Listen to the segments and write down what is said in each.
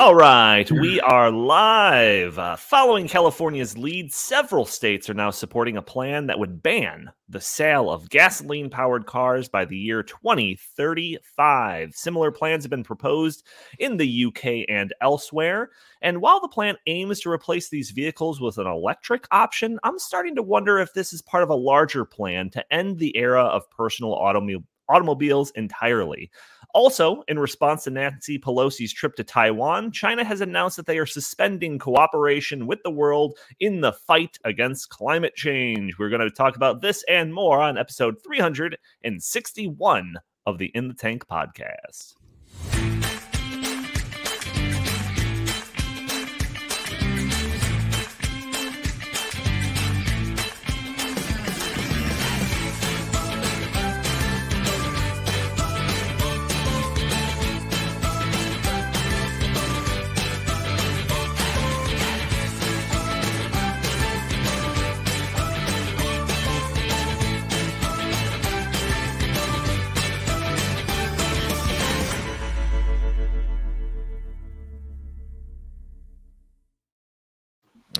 All right, we are live. Uh, following California's lead, several states are now supporting a plan that would ban the sale of gasoline powered cars by the year 2035. Similar plans have been proposed in the UK and elsewhere. And while the plan aims to replace these vehicles with an electric option, I'm starting to wonder if this is part of a larger plan to end the era of personal automobile automobiles entirely. Also, in response to Nancy Pelosi's trip to Taiwan, China has announced that they are suspending cooperation with the world in the fight against climate change. We're going to talk about this and more on episode 361 of the In the Tank podcast.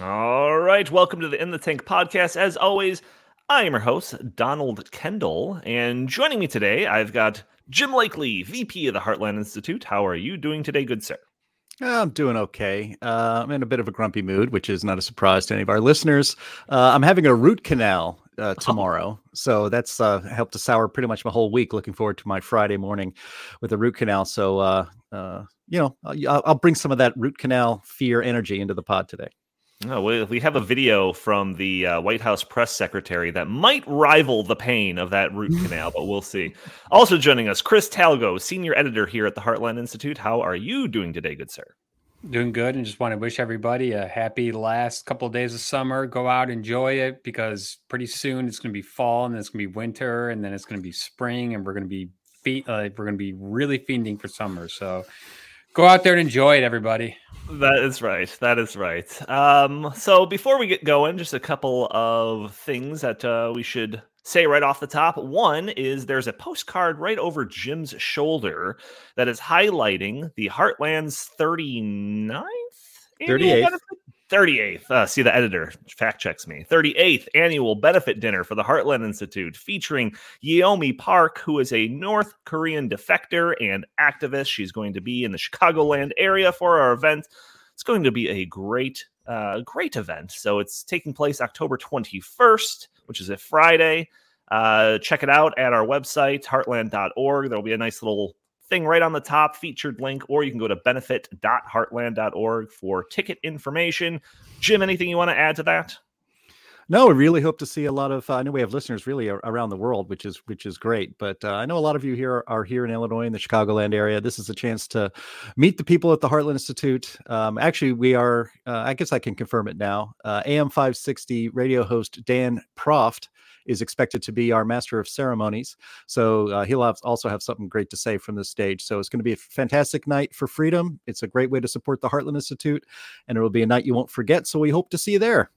All right, welcome to the In the Tank podcast. As always, I am your host, Donald Kendall, and joining me today, I've got Jim Lakely, VP of the Heartland Institute. How are you doing today, good sir? I'm doing okay. Uh, I'm in a bit of a grumpy mood, which is not a surprise to any of our listeners. Uh, I'm having a root canal uh, oh. tomorrow, oh. so that's uh, helped to sour pretty much my whole week. Looking forward to my Friday morning with a root canal. So, uh, uh, you know, I'll, I'll bring some of that root canal fear energy into the pod today. Oh, we, we have a video from the uh, White House press secretary that might rival the pain of that root canal, but we'll see. Also joining us, Chris Talgo, senior editor here at the Heartland Institute. How are you doing today, good sir? Doing good, and just want to wish everybody a happy last couple of days of summer. Go out, enjoy it, because pretty soon it's going to be fall, and then it's going to be winter, and then it's going to be spring, and we're going to be fe- uh, we're going to be really fiending for summer. So Go out there and enjoy it, everybody. That is right. That is right. Um, so before we get going, just a couple of things that uh, we should say right off the top. One is there's a postcard right over Jim's shoulder that is highlighting the Heartland's 39th 38th 38th, uh, see the editor fact checks me. 38th annual benefit dinner for the Heartland Institute featuring Yeonmi Park, who is a North Korean defector and activist. She's going to be in the Chicagoland area for our event. It's going to be a great, uh, great event. So it's taking place October 21st, which is a Friday. Uh, check it out at our website, heartland.org. There'll be a nice little thing right on the top, featured link, or you can go to benefit.heartland.org for ticket information. Jim, anything you want to add to that? No, we really hope to see a lot of. Uh, I know we have listeners really around the world, which is which is great. But uh, I know a lot of you here are here in Illinois, in the Chicagoland area. This is a chance to meet the people at the Heartland Institute. Um, actually, we are. Uh, I guess I can confirm it now. Uh, AM five sixty radio host Dan Proft is expected to be our master of ceremonies. So uh, he'll have, also have something great to say from the stage. So it's going to be a fantastic night for freedom. It's a great way to support the Heartland Institute, and it will be a night you won't forget. So we hope to see you there.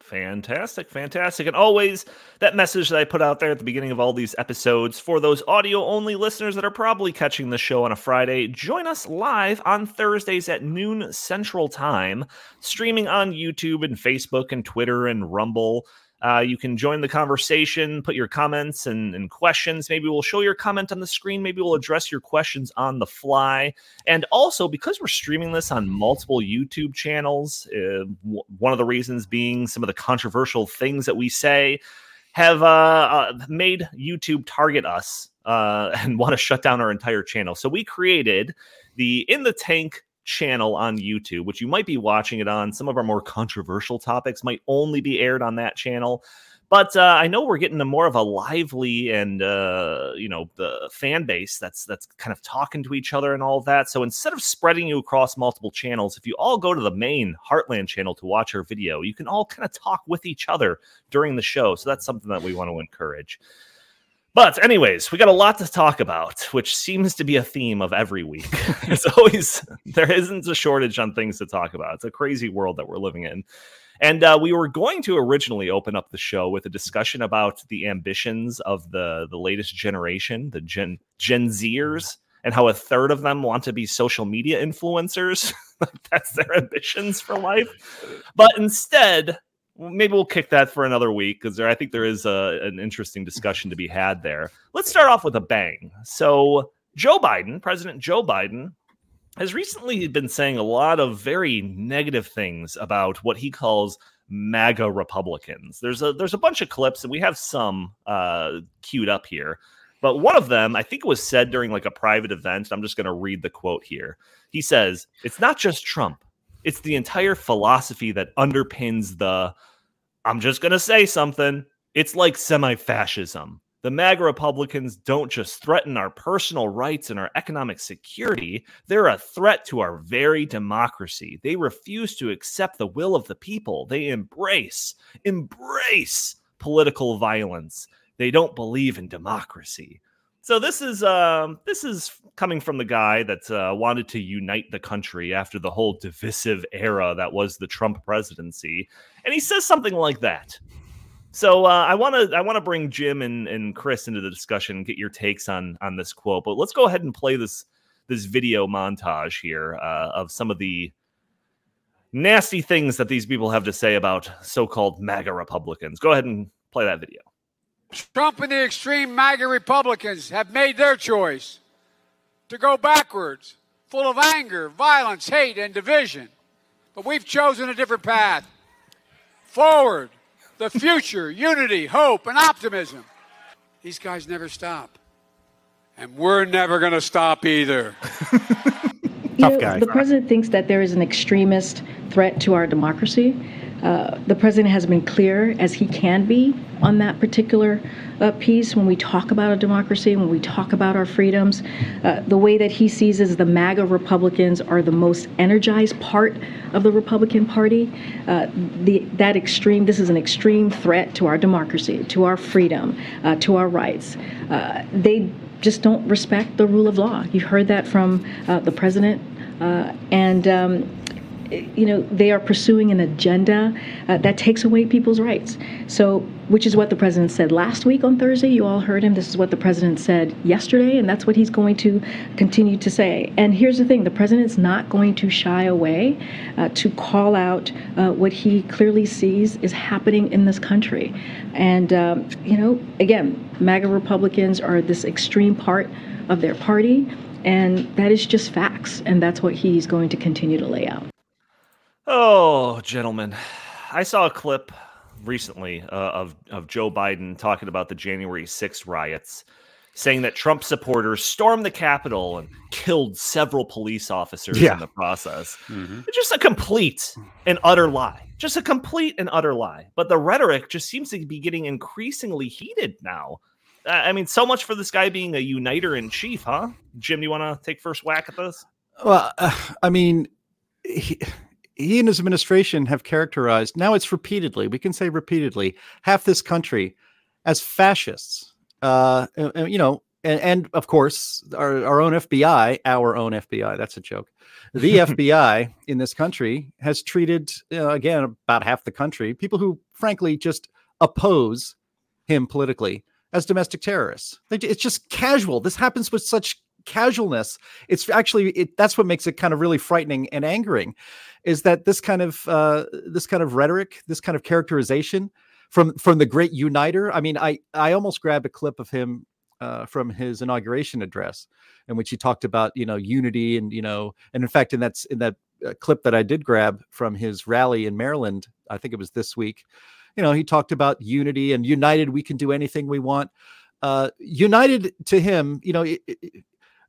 Fantastic, fantastic. And always that message that I put out there at the beginning of all these episodes for those audio only listeners that are probably catching the show on a Friday, join us live on Thursdays at noon Central Time, streaming on YouTube and Facebook and Twitter and Rumble. Uh, you can join the conversation, put your comments and, and, questions. Maybe we'll show your comment on the screen. Maybe we'll address your questions on the fly. And also, because we're streaming this on multiple YouTube channels, uh, w- one of the reasons being some of the controversial things that we say have uh, uh made YouTube target us uh, and want to shut down our entire channel. So we created the In the Tank channel on YouTube, which you might be watching it on. Some of our more controversial topics might only be aired on that channel. But uh, I know we're getting a more of a lively and uh, you know the fan base that's that's kind of talking to each other and all of that. So instead of spreading you across multiple channels, if you all go to the main Heartland channel to watch our video, you can all kind of talk with each other during the show. So that's something that we want to encourage. But, anyways, we got a lot to talk about, which seems to be a theme of every week. it's always, there isn't a shortage on things to talk about. It's a crazy world that we're living in. And uh, we were going to originally open up the show with a discussion about the ambitions of the, the latest generation, the Gen, Gen Zers and how a third of them want to be social media influencers. That's their ambitions for life. But instead, maybe we'll kick that for another week because I think there is a, an interesting discussion to be had there. Let's start off with a bang. So, Joe Biden, President Joe Biden, has recently been saying a lot of very negative things about what he calls MAGA Republicans. There's a there's a bunch of clips, and we have some uh, queued up here. But one of them, I think it was said during like a private event. I'm just going to read the quote here. He says, "It's not just Trump; it's the entire philosophy that underpins the." I'm just going to say something. It's like semi-fascism. The MAGA Republicans don't just threaten our personal rights and our economic security, they're a threat to our very democracy. They refuse to accept the will of the people. They embrace, embrace political violence. They don't believe in democracy. So this is um, this is coming from the guy that uh, wanted to unite the country after the whole divisive era that was the Trump presidency, and he says something like that. So uh, I want to I want to bring Jim and, and Chris into the discussion, get your takes on on this quote. But let's go ahead and play this this video montage here uh, of some of the nasty things that these people have to say about so-called MAGA Republicans. Go ahead and play that video. Trump and the extreme MAGA Republicans have made their choice to go backwards, full of anger, violence, hate, and division. But we've chosen a different path forward the future, unity, hope, and optimism. These guys never stop. And we're never going to stop either. Tough know, guy. The president thinks that there is an extremist threat to our democracy. Uh, the president has been clear as he can be on that particular uh, piece when we talk about a democracy, when we talk about our freedoms. Uh, the way that he sees is the MAGA Republicans are the most energized part of the Republican Party. Uh, the, that extreme, this is an extreme threat to our democracy, to our freedom, uh, to our rights. They just don't respect the rule of law. You've heard that from the president. and um, you know, they are pursuing an agenda uh, that takes away people's rights. So, which is what the president said last week on Thursday. You all heard him. This is what the president said yesterday, and that's what he's going to continue to say. And here's the thing the president's not going to shy away uh, to call out uh, what he clearly sees is happening in this country. And, um, you know, again, MAGA Republicans are this extreme part of their party. And that is just facts. And that's what he's going to continue to lay out. Oh, gentlemen, I saw a clip recently uh, of of Joe Biden talking about the January 6th riots, saying that Trump supporters stormed the Capitol and killed several police officers yeah. in the process. Mm-hmm. Just a complete and utter lie. Just a complete and utter lie. But the rhetoric just seems to be getting increasingly heated now. I mean, so much for this guy being a uniter in chief, huh? Jim, do you want to take first whack at this? Well, uh, I mean, he, he and his administration have characterized now it's repeatedly we can say repeatedly half this country as fascists. Uh and, you know and, and of course our, our own fbi our own fbi that's a joke. The fbi in this country has treated uh, again about half the country people who frankly just oppose him politically as domestic terrorists. It's just casual. This happens with such casualness it's actually it, that's what makes it kind of really frightening and angering is that this kind of uh, this kind of rhetoric, this kind of characterization from from the great uniter. I mean, I I almost grabbed a clip of him uh, from his inauguration address, in which he talked about you know unity and you know, and in fact, in that in that uh, clip that I did grab from his rally in Maryland, I think it was this week. You know, he talked about unity and united, we can do anything we want. Uh, united to him, you know,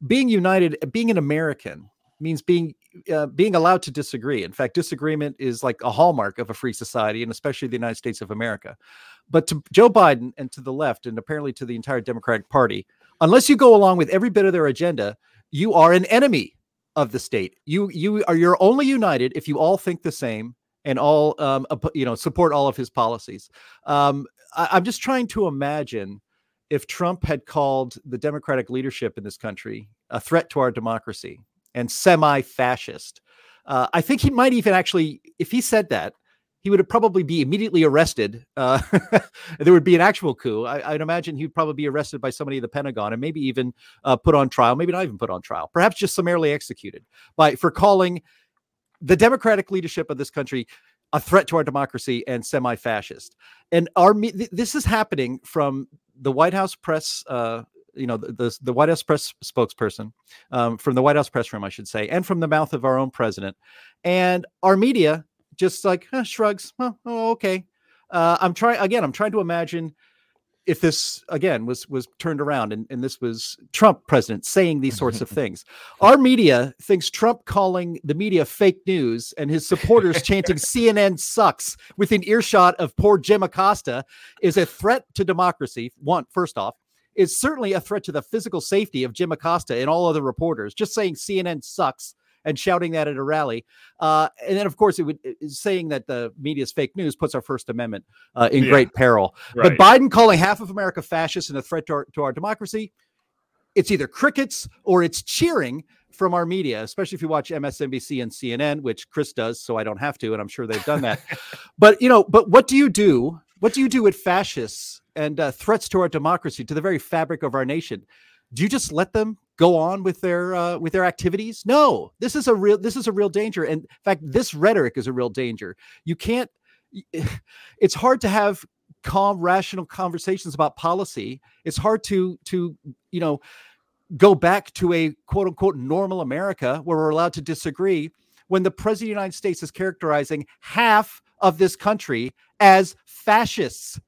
being united, being an American means being uh, being allowed to disagree. In fact, disagreement is like a hallmark of a free society, and especially the United States of America. But to Joe Biden and to the left, and apparently to the entire Democratic Party, unless you go along with every bit of their agenda, you are an enemy of the state. You you are you're only united if you all think the same and all um, you know support all of his policies. Um, I, I'm just trying to imagine if Trump had called the Democratic leadership in this country a threat to our democracy and semi fascist. Uh, I think he might even actually, if he said that, he would probably be immediately arrested. Uh, there would be an actual coup. I, would imagine he'd probably be arrested by somebody at the Pentagon and maybe even uh, put on trial. Maybe not even put on trial. Perhaps just summarily executed by for calling the democratic leadership of this country a threat to our democracy and semi-fascist. And our this is happening from the White House press. Uh, you know the, the, the White House press spokesperson um, from the White House press room, I should say, and from the mouth of our own president, and our media just like eh, shrugs. Oh, oh okay. Uh, I'm trying again. I'm trying to imagine if this again was was turned around and, and this was Trump president saying these sorts of things. Our media thinks Trump calling the media fake news and his supporters chanting CNN sucks within earshot of poor Jim Acosta is a threat to democracy. One, first off, is certainly a threat to the physical safety of Jim Acosta and all other reporters. Just saying CNN sucks and shouting that at a rally. Uh, and then, of course, it would saying that the media is fake news puts our First Amendment uh, in yeah. great peril. Right. But Biden calling half of America fascist and a threat to our, to our democracy, it's either crickets or it's cheering from our media, especially if you watch MSNBC and CNN, which Chris does, so I don't have to, and I'm sure they've done that. but you know, but what do you do? What do you do with fascists and uh, threats to our democracy, to the very fabric of our nation? Do you just let them go on with their uh, with their activities. No, this is a real this is a real danger. And in fact, this rhetoric is a real danger. You can't. It's hard to have calm, rational conversations about policy. It's hard to to you know go back to a quote unquote normal America where we're allowed to disagree when the president of the United States is characterizing half of this country as fascists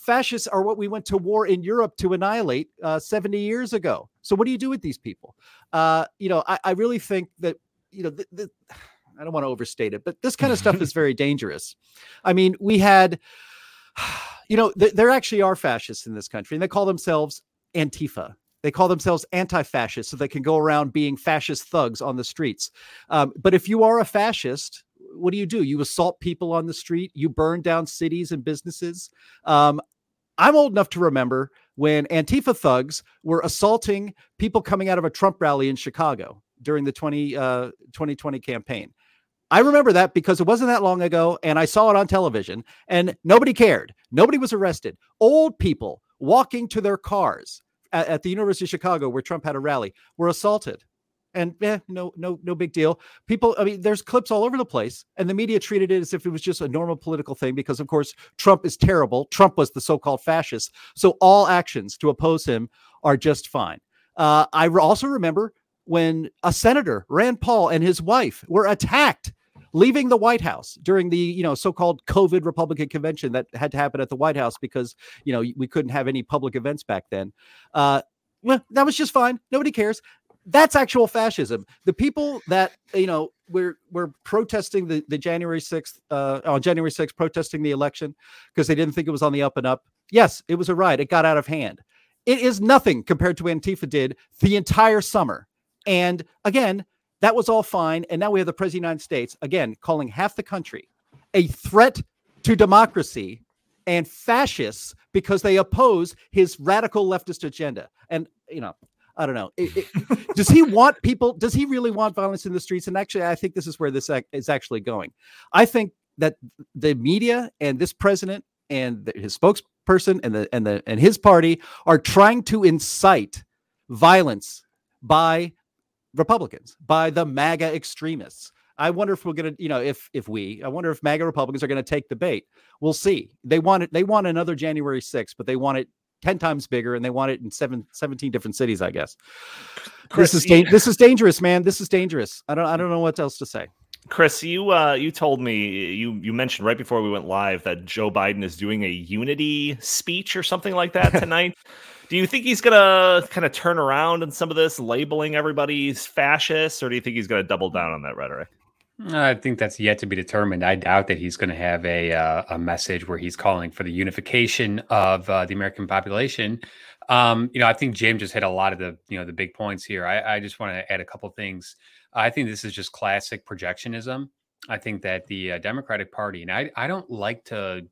fascists are what we went to war in Europe to annihilate uh, 70 years ago. So what do you do with these people? Uh, you know, I, I, really think that, you know, th- th- I don't want to overstate it, but this kind of stuff is very dangerous. I mean, we had, you know, th- there actually are fascists in this country, and they call themselves Antifa. They call themselves anti fascist so they can go around being fascist thugs on the streets. Um, but if you are a fascist, what do you do? You assault people on the street. You burn down cities and businesses. Um, I'm old enough to remember when Antifa thugs were assaulting people coming out of a Trump rally in Chicago during the 20, uh, 2020 campaign. I remember that because it wasn't that long ago and I saw it on television and nobody cared. Nobody was arrested. Old people walking to their cars at, at the University of Chicago where Trump had a rally were assaulted and yeah, no, no, no big deal. People, I mean, there's clips all over the place, and the media treated it as if it was just a normal political thing because, of course, Trump is terrible. Trump was the so-called fascist, so all actions to oppose him are just fine. Uh, I also remember when a senator, Rand Paul, and his wife were attacked leaving the White House during the you know so-called COVID Republican convention that had to happen at the White House because you know we couldn't have any public events back then. Uh, well, that was just fine. Nobody cares that's actual fascism. The people that you know we're we're protesting the, the January 6th uh on January 6th protesting the election because they didn't think it was on the up and up. Yes, it was a riot. It got out of hand. It is nothing compared to what Antifa did the entire summer. And again, that was all fine. And now we have the president of the United States again calling half the country a threat to democracy and fascists because they oppose his radical leftist agenda. And you know, I don't know. It, it, does he want people? Does he really want violence in the streets? And actually, I think this is where this is actually going. I think that the media and this president and his spokesperson and the and the and his party are trying to incite violence by Republicans, by the MAGA extremists. I wonder if we're gonna, you know, if if we, I wonder if MAGA Republicans are gonna take the bait. We'll see. They want it. They want another January 6th, but they want it 10 times bigger and they want it in seven, 17 different cities, I guess. Chris, this is da- this is dangerous, man. This is dangerous. I don't I don't know what else to say. Chris, you uh, you told me you you mentioned right before we went live that Joe Biden is doing a unity speech or something like that tonight. do you think he's gonna kind of turn around in some of this, labeling everybody's fascist, or do you think he's gonna double down on that rhetoric? I think that's yet to be determined. I doubt that he's going to have a uh, a message where he's calling for the unification of uh, the American population. Um, you know, I think James just hit a lot of the you know the big points here. I, I just want to add a couple things. I think this is just classic projectionism. I think that the uh, Democratic Party, and I I don't like to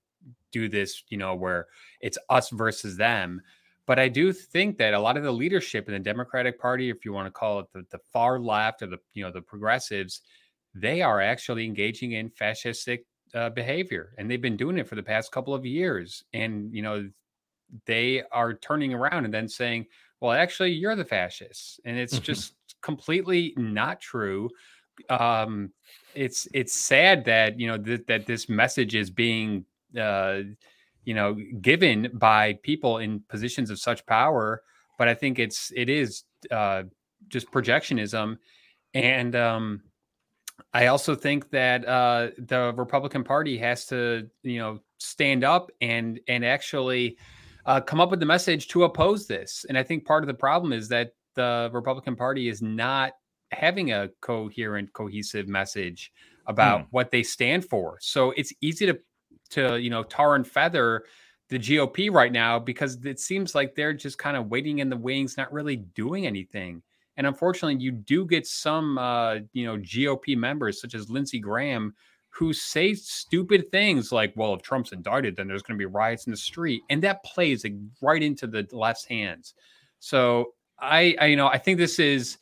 do this, you know, where it's us versus them. But I do think that a lot of the leadership in the Democratic Party, if you want to call it the, the far left or the you know the progressives, they are actually engaging in fascistic uh, behavior, and they've been doing it for the past couple of years. And you know, they are turning around and then saying, "Well, actually, you're the fascists," and it's just completely not true. Um, it's it's sad that you know th- that this message is being uh, you know given by people in positions of such power, but I think it's it is uh, just projectionism, and um, I also think that uh, the Republican Party has to you know stand up and and actually uh, come up with the message to oppose this. And I think part of the problem is that the Republican Party is not having a coherent, cohesive message about hmm. what they stand for. So it's easy to to you know tar and feather the GOP right now because it seems like they're just kind of waiting in the wings, not really doing anything. And unfortunately, you do get some uh, you know GOP members such as Lindsey Graham who say stupid things like, "Well, if Trump's indicted, then there's going to be riots in the street," and that plays right into the left's hands. So I, I you know I think this is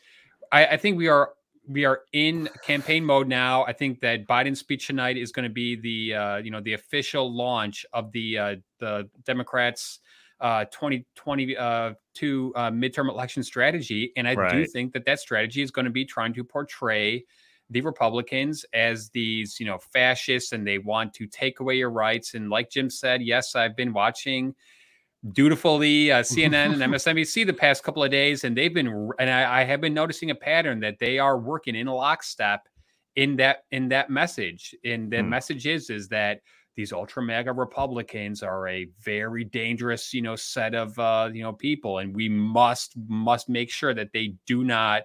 I, I think we are we are in campaign mode now. I think that Biden's speech tonight is going to be the uh, you know the official launch of the uh, the Democrats' uh, 2022 uh, uh, midterm election strategy, and I right. do think that that strategy is going to be trying to portray the Republicans as these you know fascists, and they want to take away your rights. And like Jim said, yes, I've been watching dutifully uh, CNN and MSNBC the past couple of days, and they've been and I, I, have been noticing a pattern that they are working in lockstep in that in that message. And the hmm. message is is that these ultra mega Republicans are a very dangerous, you know, set of uh, you know people, and we must must make sure that they do not.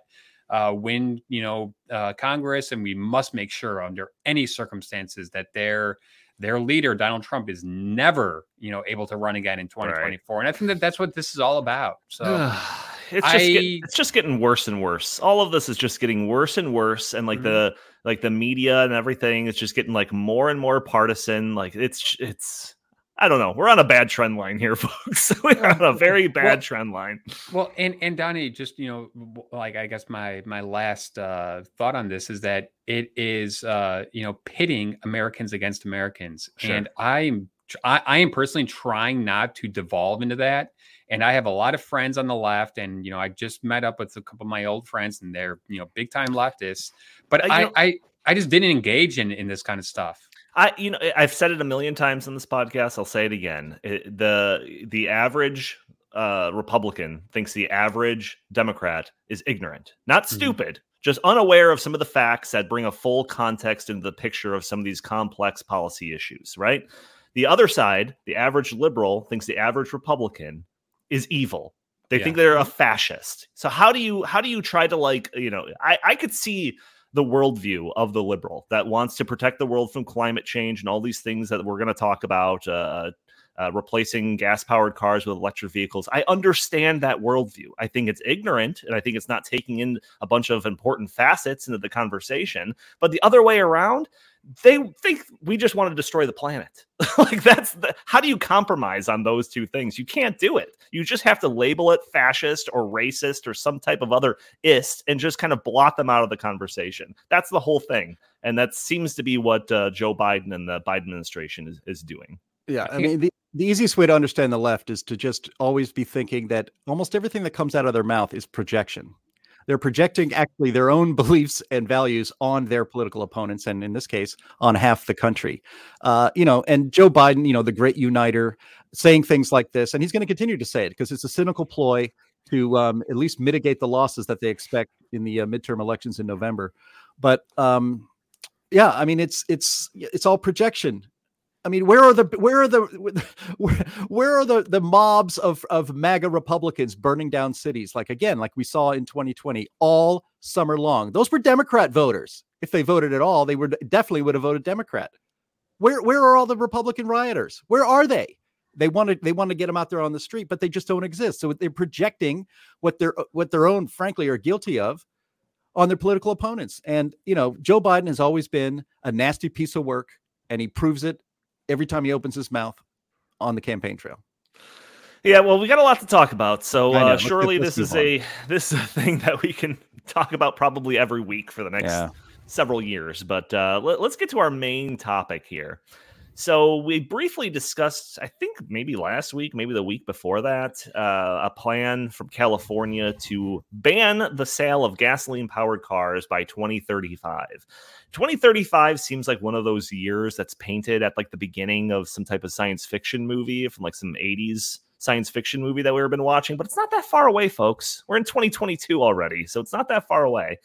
Uh, win, you know, uh, Congress, and we must make sure under any circumstances that they're their leader Donald Trump is never, you know, able to run again in 2024. Right. And I think that that's what this is all about. So it's just I, get, it's just getting worse and worse. All of this is just getting worse and worse and like mm-hmm. the like the media and everything is just getting like more and more partisan. Like it's it's I don't know. We're on a bad trend line here, folks. We're on a very bad well, trend line. Well, and and Donnie, just you know, like I guess my my last uh, thought on this is that it is uh, you know pitting Americans against Americans, sure. and I'm I, I am personally trying not to devolve into that. And I have a lot of friends on the left, and you know, I just met up with a couple of my old friends, and they're you know big time leftists. But uh, I, know, I I just didn't engage in in this kind of stuff. I you know I've said it a million times in this podcast. I'll say it again. It, the the average uh, Republican thinks the average Democrat is ignorant, not mm-hmm. stupid, mm-hmm. just unaware of some of the facts that bring a full context into the picture of some of these complex policy issues. Right. The other side, the average liberal, thinks the average Republican is evil. They yeah. think they're a fascist. So how do you how do you try to like you know I I could see the worldview of the liberal that wants to protect the world from climate change and all these things that we're going to talk about, uh, uh, replacing gas powered cars with electric vehicles. I understand that worldview. I think it's ignorant and I think it's not taking in a bunch of important facets into the conversation. But the other way around, they think we just want to destroy the planet. like that's the, how do you compromise on those two things? You can't do it. You just have to label it fascist or racist or some type of other ist and just kind of blot them out of the conversation. That's the whole thing, and that seems to be what uh, Joe Biden and the Biden administration is, is doing. Yeah, I mean the, the easiest way to understand the left is to just always be thinking that almost everything that comes out of their mouth is projection they're projecting actually their own beliefs and values on their political opponents, and in this case, on half the country. Uh, you know, and Joe Biden, you know, the great uniter, saying things like this, and he's going to continue to say it because it's a cynical ploy to um, at least mitigate the losses that they expect in the uh, midterm elections in November. But um, yeah, I mean, it's it's it's all projection. I mean, where are the where are the where, where are the the mobs of of MAGA Republicans burning down cities? Like again, like we saw in 2020, all summer long. Those were Democrat voters. If they voted at all, they would definitely would have voted Democrat. Where where are all the Republican rioters? Where are they? They want to they want to get them out there on the street, but they just don't exist. So they're projecting what their what their own, frankly, are guilty of on their political opponents. And you know, Joe Biden has always been a nasty piece of work, and he proves it every time he opens his mouth on the campaign trail. Yeah, well, we got a lot to talk about, so uh, surely this is a this is a thing that we can talk about probably every week for the next yeah. several years. But uh, let, us get to our main topic here. So we briefly discussed, I think maybe last week, maybe the week before that, uh, a plan from California to ban the sale of gasoline powered cars by 2035. 2035 seems like one of those years that's painted at like the beginning of some type of science fiction movie from like some 80s science fiction movie that we've been watching, but it's not that far away, folks. We're in 2022 already, so it's not that far away.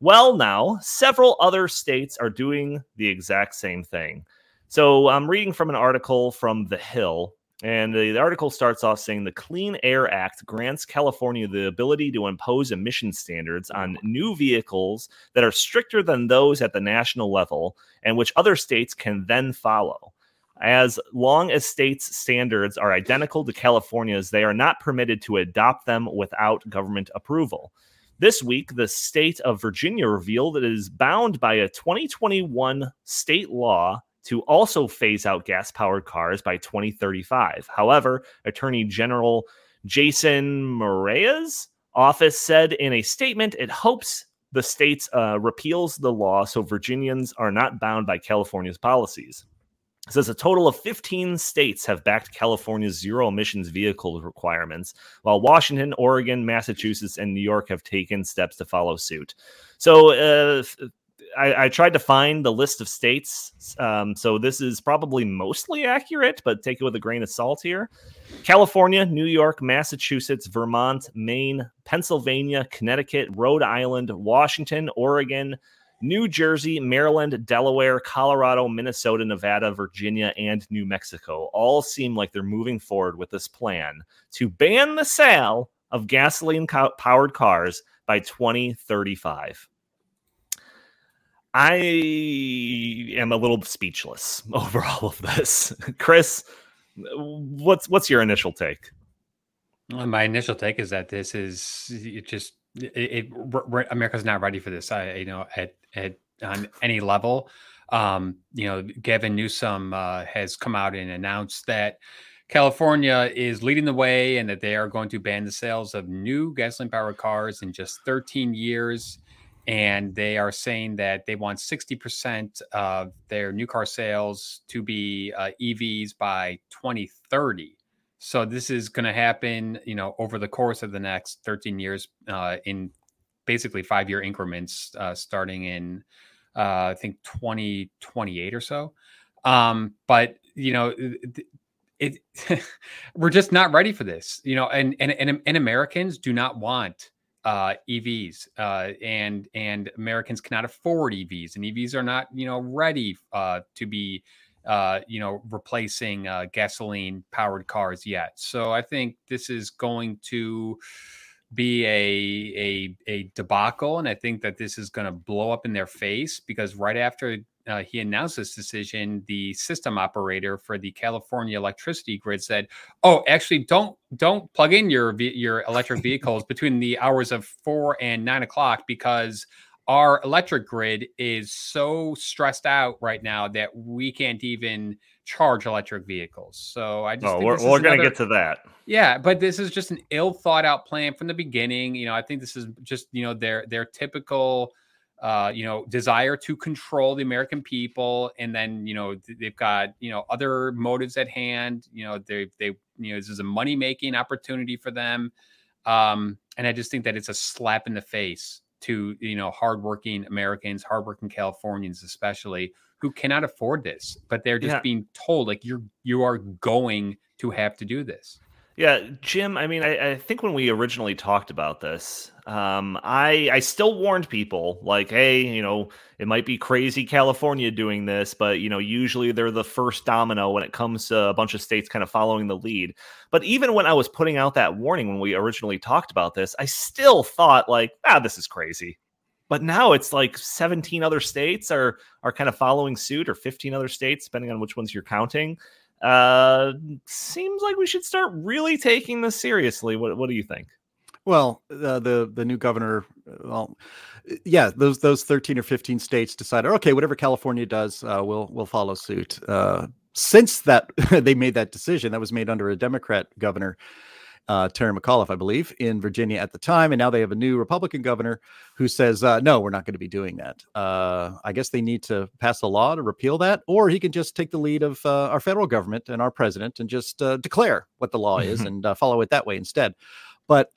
Well, now several other states are doing the exact same thing. So I'm reading from an article from The Hill, and the, the, article starts off saying the Clean Air Act grants California the ability to impose emission standards on new vehicles that are stricter than those at the national level and which other states can then follow. As long as states' standards are identical to California's, they are not permitted to adopt them without government approval. This week, the state of Virginia revealed that it is bound by a 2021 state law to also phase out gas powered cars by 2035. However, Attorney General Jason Miyares' office said in a statement it hopes the state uh, repeals the law so Virginians are not bound by California's policies. It says a total of 15 states have backed California's zero emissions vehicle requirements, while Washington, Oregon, Massachusetts, and New York have taken steps to follow suit. So, uh, I, I, tried to find the list of states. Um, so this is probably mostly accurate, but take it with a grain of salt here. California, New York, Massachusetts, Vermont, Maine, Pennsylvania, Connecticut, Rhode Island, Washington, Oregon, New Jersey, Maryland, Delaware, Colorado, Minnesota, Nevada, Virginia, and New Mexico all seem like they're moving forward with this plan to ban the sale of gasoline powered cars by 2035. I am a little speechless over all of this. Chris, what's what's your initial take? Well, my initial take is that this is it just it, it America's not ready for this. I you know at at on any level. Um, you know, Gavin Newsom uh, has come out and announced that California is leading the way and that they are going to ban the sales of new gasoline powered cars in just 13 years and they are saying that they want 60% of their new car sales to be uh, EVs by 2030. So this is going to happen, you know, over the course of the next 13 years uh, in basically five year increments, uh, starting in uh, I think 2028 or so. Um, but you know, it, it we're just not ready for this, you know, and and and, and Americans do not want uh, EVs, uh, and and Americans cannot afford EVs, and EVs are not you know ready uh, to be uh, you know replacing uh, gasoline powered cars yet. So I think this is going to be a a a debacle, and I think that this is going to blow up in their face because right after uh, he announced this decision, the system operator for the California electricity grid said, "Oh, actually, don't don't plug in your your electric vehicles between the hours of four and nine o'clock because." Our electric grid is so stressed out right now that we can't even charge electric vehicles. So I just oh, we're, we're going to get to that. Yeah, but this is just an ill thought out plan from the beginning. You know, I think this is just you know their their typical uh, you know, desire to control the American people, and then you know they've got you know other motives at hand. You know, they they you know this is a money making opportunity for them, um, and I just think that it's a slap in the face to you know hardworking Americans, hardworking Californians, especially who cannot afford this, but they're just yeah. being told like you're you are going to have to do this. Yeah, Jim. I mean, I, I, think when we originally talked about this, um, I I still warned people like, hey, you know, it might be crazy California doing this, but you know, usually they're the first domino when it comes to a bunch of states kind of following the lead. But even when I was putting out that warning when we originally talked about this, I still thought like, ah, this is crazy. But now it's like 17 other states are are kind of following suit, or 15 other states, depending on which ones you're counting uh, seems like we should start really taking this seriously. What What do you think? Well, uh, the the new governor, uh, well, yeah, those those thirteen or fifteen states decided, okay, whatever California does, uh, we'll we'll follow suit. Uh, since that they made that decision, that was made under a Democrat governor. uh, Terry McAuliffe, I believe, in Virginia at the time, and now they have a new Republican governor who says, uh, "No, we're not going to be doing that." Uh, I guess they need to pass a law to repeal that, or he can just take the lead of uh, our federal government and our president and just uh, declare what the law is and uh, follow it that way instead. But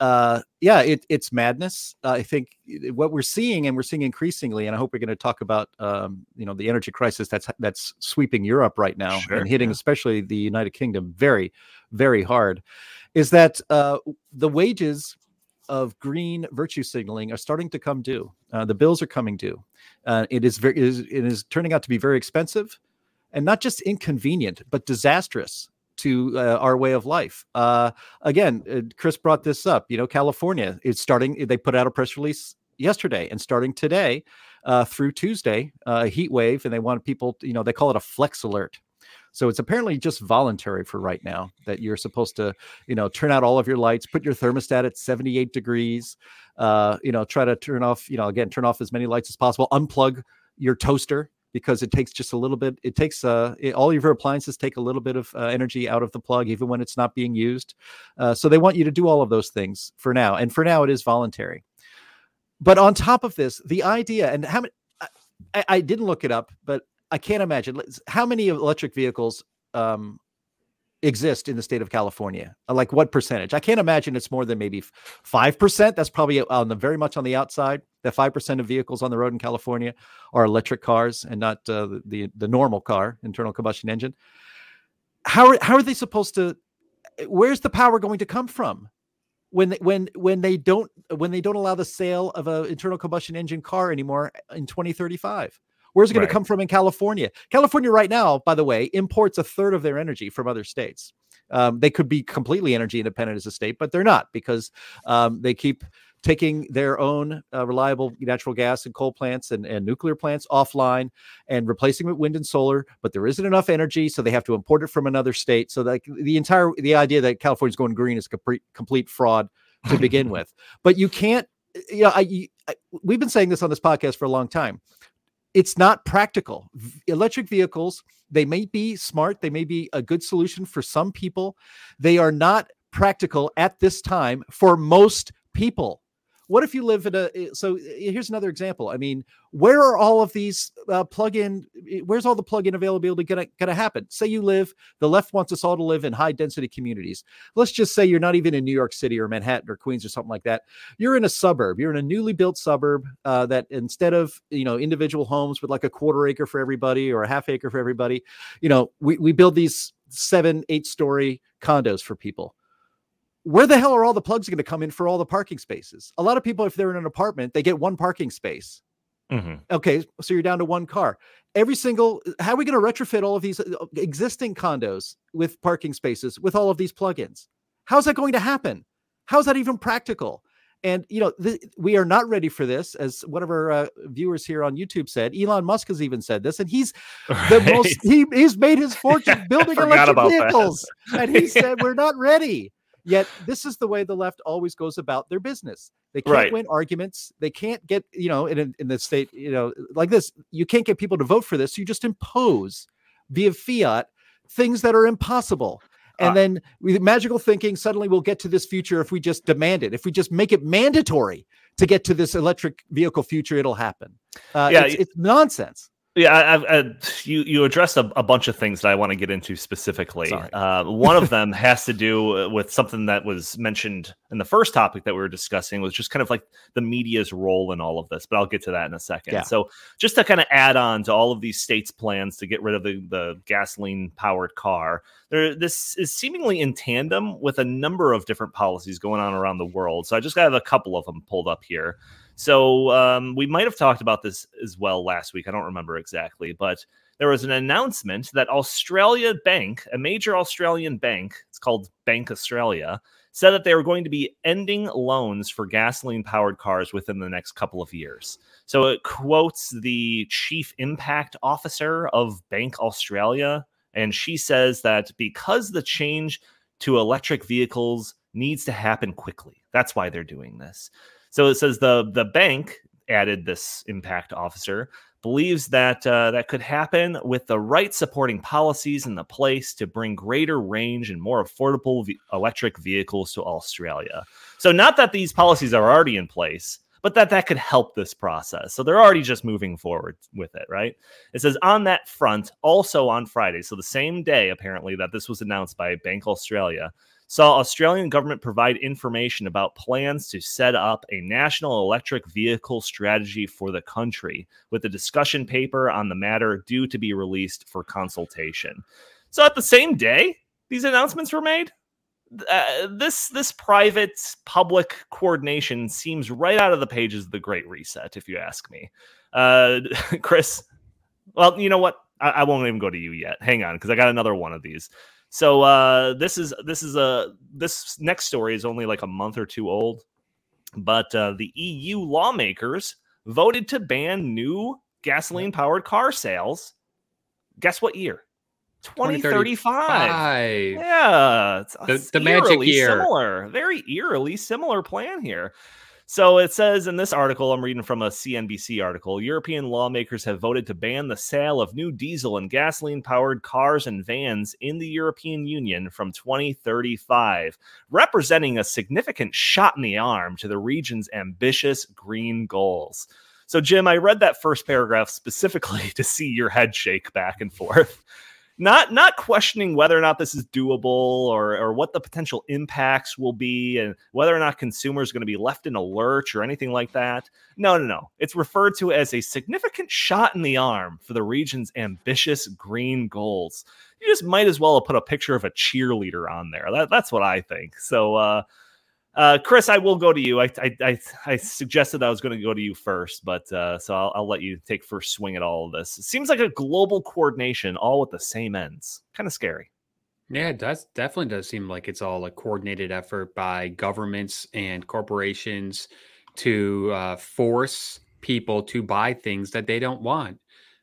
yeah, it, it's madness. I think what we're seeing, and we're seeing increasingly, and I hope we're going to talk about, um, you know, the energy crisis that's that's sweeping Europe right now Sure, and hitting yeah. especially the United Kingdom very, very hard is that uh, the wages of green virtue signaling are starting to come due. Uh, the bills are coming due. Uh, it is very it is, it is turning out to be very expensive, and not just inconvenient, but disastrous to uh, our way of life. Uh, again, uh, Chris brought this up. You know, California is starting. They put out a press release yesterday, and starting today uh, through Tuesday, uh, a heat wave, and they want people. You know, they call it a flex alert. So it's apparently just voluntary for right now that you're supposed to, you know, turn out all of your lights, put your thermostat at 78 degrees, uh, you know, try to turn off, you know, again, turn off as many lights as possible, unplug your toaster because it takes just a little bit. It takes uh, it, all of your appliances take a little bit of uh, energy out of the plug, even when it's not being used. Uh, so they want you to do all of those things for now, and for now it is voluntary. But on top of this, the idea and how many, I, I didn't look it up, but I can't imagine how many electric vehicles um, exist in the state of California. Uh, Like what percentage? I can't imagine it's more than maybe five percent. That's probably on the very much on the outside. That five percent of vehicles on the road in California are electric cars and not uh, the, the the normal car, internal combustion engine. How are how are they supposed to? Where's the power going to come from? When they- when when they don't when they don't allow the sale of an internal combustion engine car anymore in 2035 Where's it going Right. to come from in California? California, right now, by the way, imports a third of their energy from other states. Um, they could be completely energy independent as a state, but they're not because um, they keep taking their own uh, reliable natural gas and coal plants and, and nuclear plants offline and replacing with wind and solar. But there isn't enough energy, so they have to import it from another state. So like the entire the idea that California's going green is complete complete fraud to begin with. But you can't. You know, I, I we've been saying this on this podcast for a long time it's not practical. Electric vehicles, they may be smart, they may be a good solution for some people. They are not practical at this time for most people. What if you live in a eh, so eh, here's another example. I mean, where are all of these uh, plug-in eh, where's all the plug-in availability gonna gonna happen? Say you live, the left wants us all to live in high density communities. Let's just say you're not even in New York City or Manhattan or Queens or something like that you're in a suburb you're in a newly built suburb uh, that instead of you know individual homes with like a quarter acre for everybody or a half acre for everybody you know we, we build these seven eight story condos for people where the hell are all the plugs going to come in for all the parking spaces? A lot of people if they're in an apartment they get one parking space. Mhm. okay so you're down to one car. Every single how are we going to retrofit all of these uh, existing condos with parking spaces with all of these plugins? How's that going to happen? How's that even practical? And you know th- we are not ready for this as one of our uh, viewers here on youtube said elon musk has even said this and he's the Right. most he, he's made his fortune building electric vehicles and he said we're not ready yet this is the way the left always goes about their business. They can't Right. win arguments. They can't get you know in, in the state you know like this you can't get people to vote for this. You just impose via fiat things that are impossible. And Uh, then with magical thinking suddenly we'll get to this future if we just demand it. If we just make it mandatory to get to this electric vehicle future it'll happen. Uh, Yeah, it's, it's nonsense Yeah, I, I, I, you you addressed a, a bunch of things that I want to get into specifically. Uh, one of them has to do with something that was mentioned in the first topic that we were discussing, was just kind of like the media's role in all of this. But I'll get to that in a second. Yeah. So just to kind of add on to all of these states' plans to get rid of the the gasoline powered car, there this is seemingly in tandem with a number of different policies going on around the world. So I just got a couple of them pulled up here. So um, we might have talked about this as well last week. I don't remember exactly, but there was an announcement that Australia Bank, a major Australian bank, it's called Bank Australia, said that they were going to be ending loans for gasoline powered cars within the next couple of years. So it quotes the chief impact officer of Bank Australia, and she says that because the change to electric vehicles needs to happen quickly, that's why they're doing this. So it says the the bank added this impact officer, believes that uh, that could happen with the right supporting policies in the place to bring greater range and more affordable v- electric vehicles to Australia. So, not that these policies are already in place, but that that could help this process. So they're already just moving forward with it, right? It says on that front, also on Friday, so the same day apparently that this was announced by Bank Australia, saw Australian government provide information about plans to set up a national electric vehicle strategy for the country, with a discussion paper on the matter due to be released for consultation. So at the same day, these announcements were made. Uh, this this private public coordination seems right out of the pages of the Great Reset, if you ask me. Uh, Chris, well, you know what? I, I won't even go to you yet. Hang on, because I got another one of these. So uh, this is this is a this next story is only like a month or two old, but uh, the EU lawmakers voted to ban new gasoline powered car sales. Guess what year? 2035. Yeah, it's the, the magic year. Similar, very eerily similar plan here. So it says in this article, I'm reading from a CNBC article European lawmakers have voted to ban the sale of new diesel and gasoline powered cars and vans in the European Union from 2035, representing a significant shot in the arm to the region's ambitious green goals. So, Jim, I read that first paragraph specifically to see your head shake back and forth not not questioning whether or not this is doable or or what the potential impacts will be and whether or not consumers are going to be left in a lurch or anything like that. No, no, no. It's referred to as a significant shot in the arm for the region's ambitious green goals. You just might as well have put a picture of a cheerleader on there. That, that's what I think. So uh uh, Chris, I will go to you. I I, I, I suggested I was going to go to you first, but uh, so I'll, I'll, let you take first swing at all of this. It seems like a global coordination, all with the same ends. Kind of scary. Yeah, it does definitely does seem like it's all a coordinated effort by governments and corporations to uh, force people to buy things that they don't want.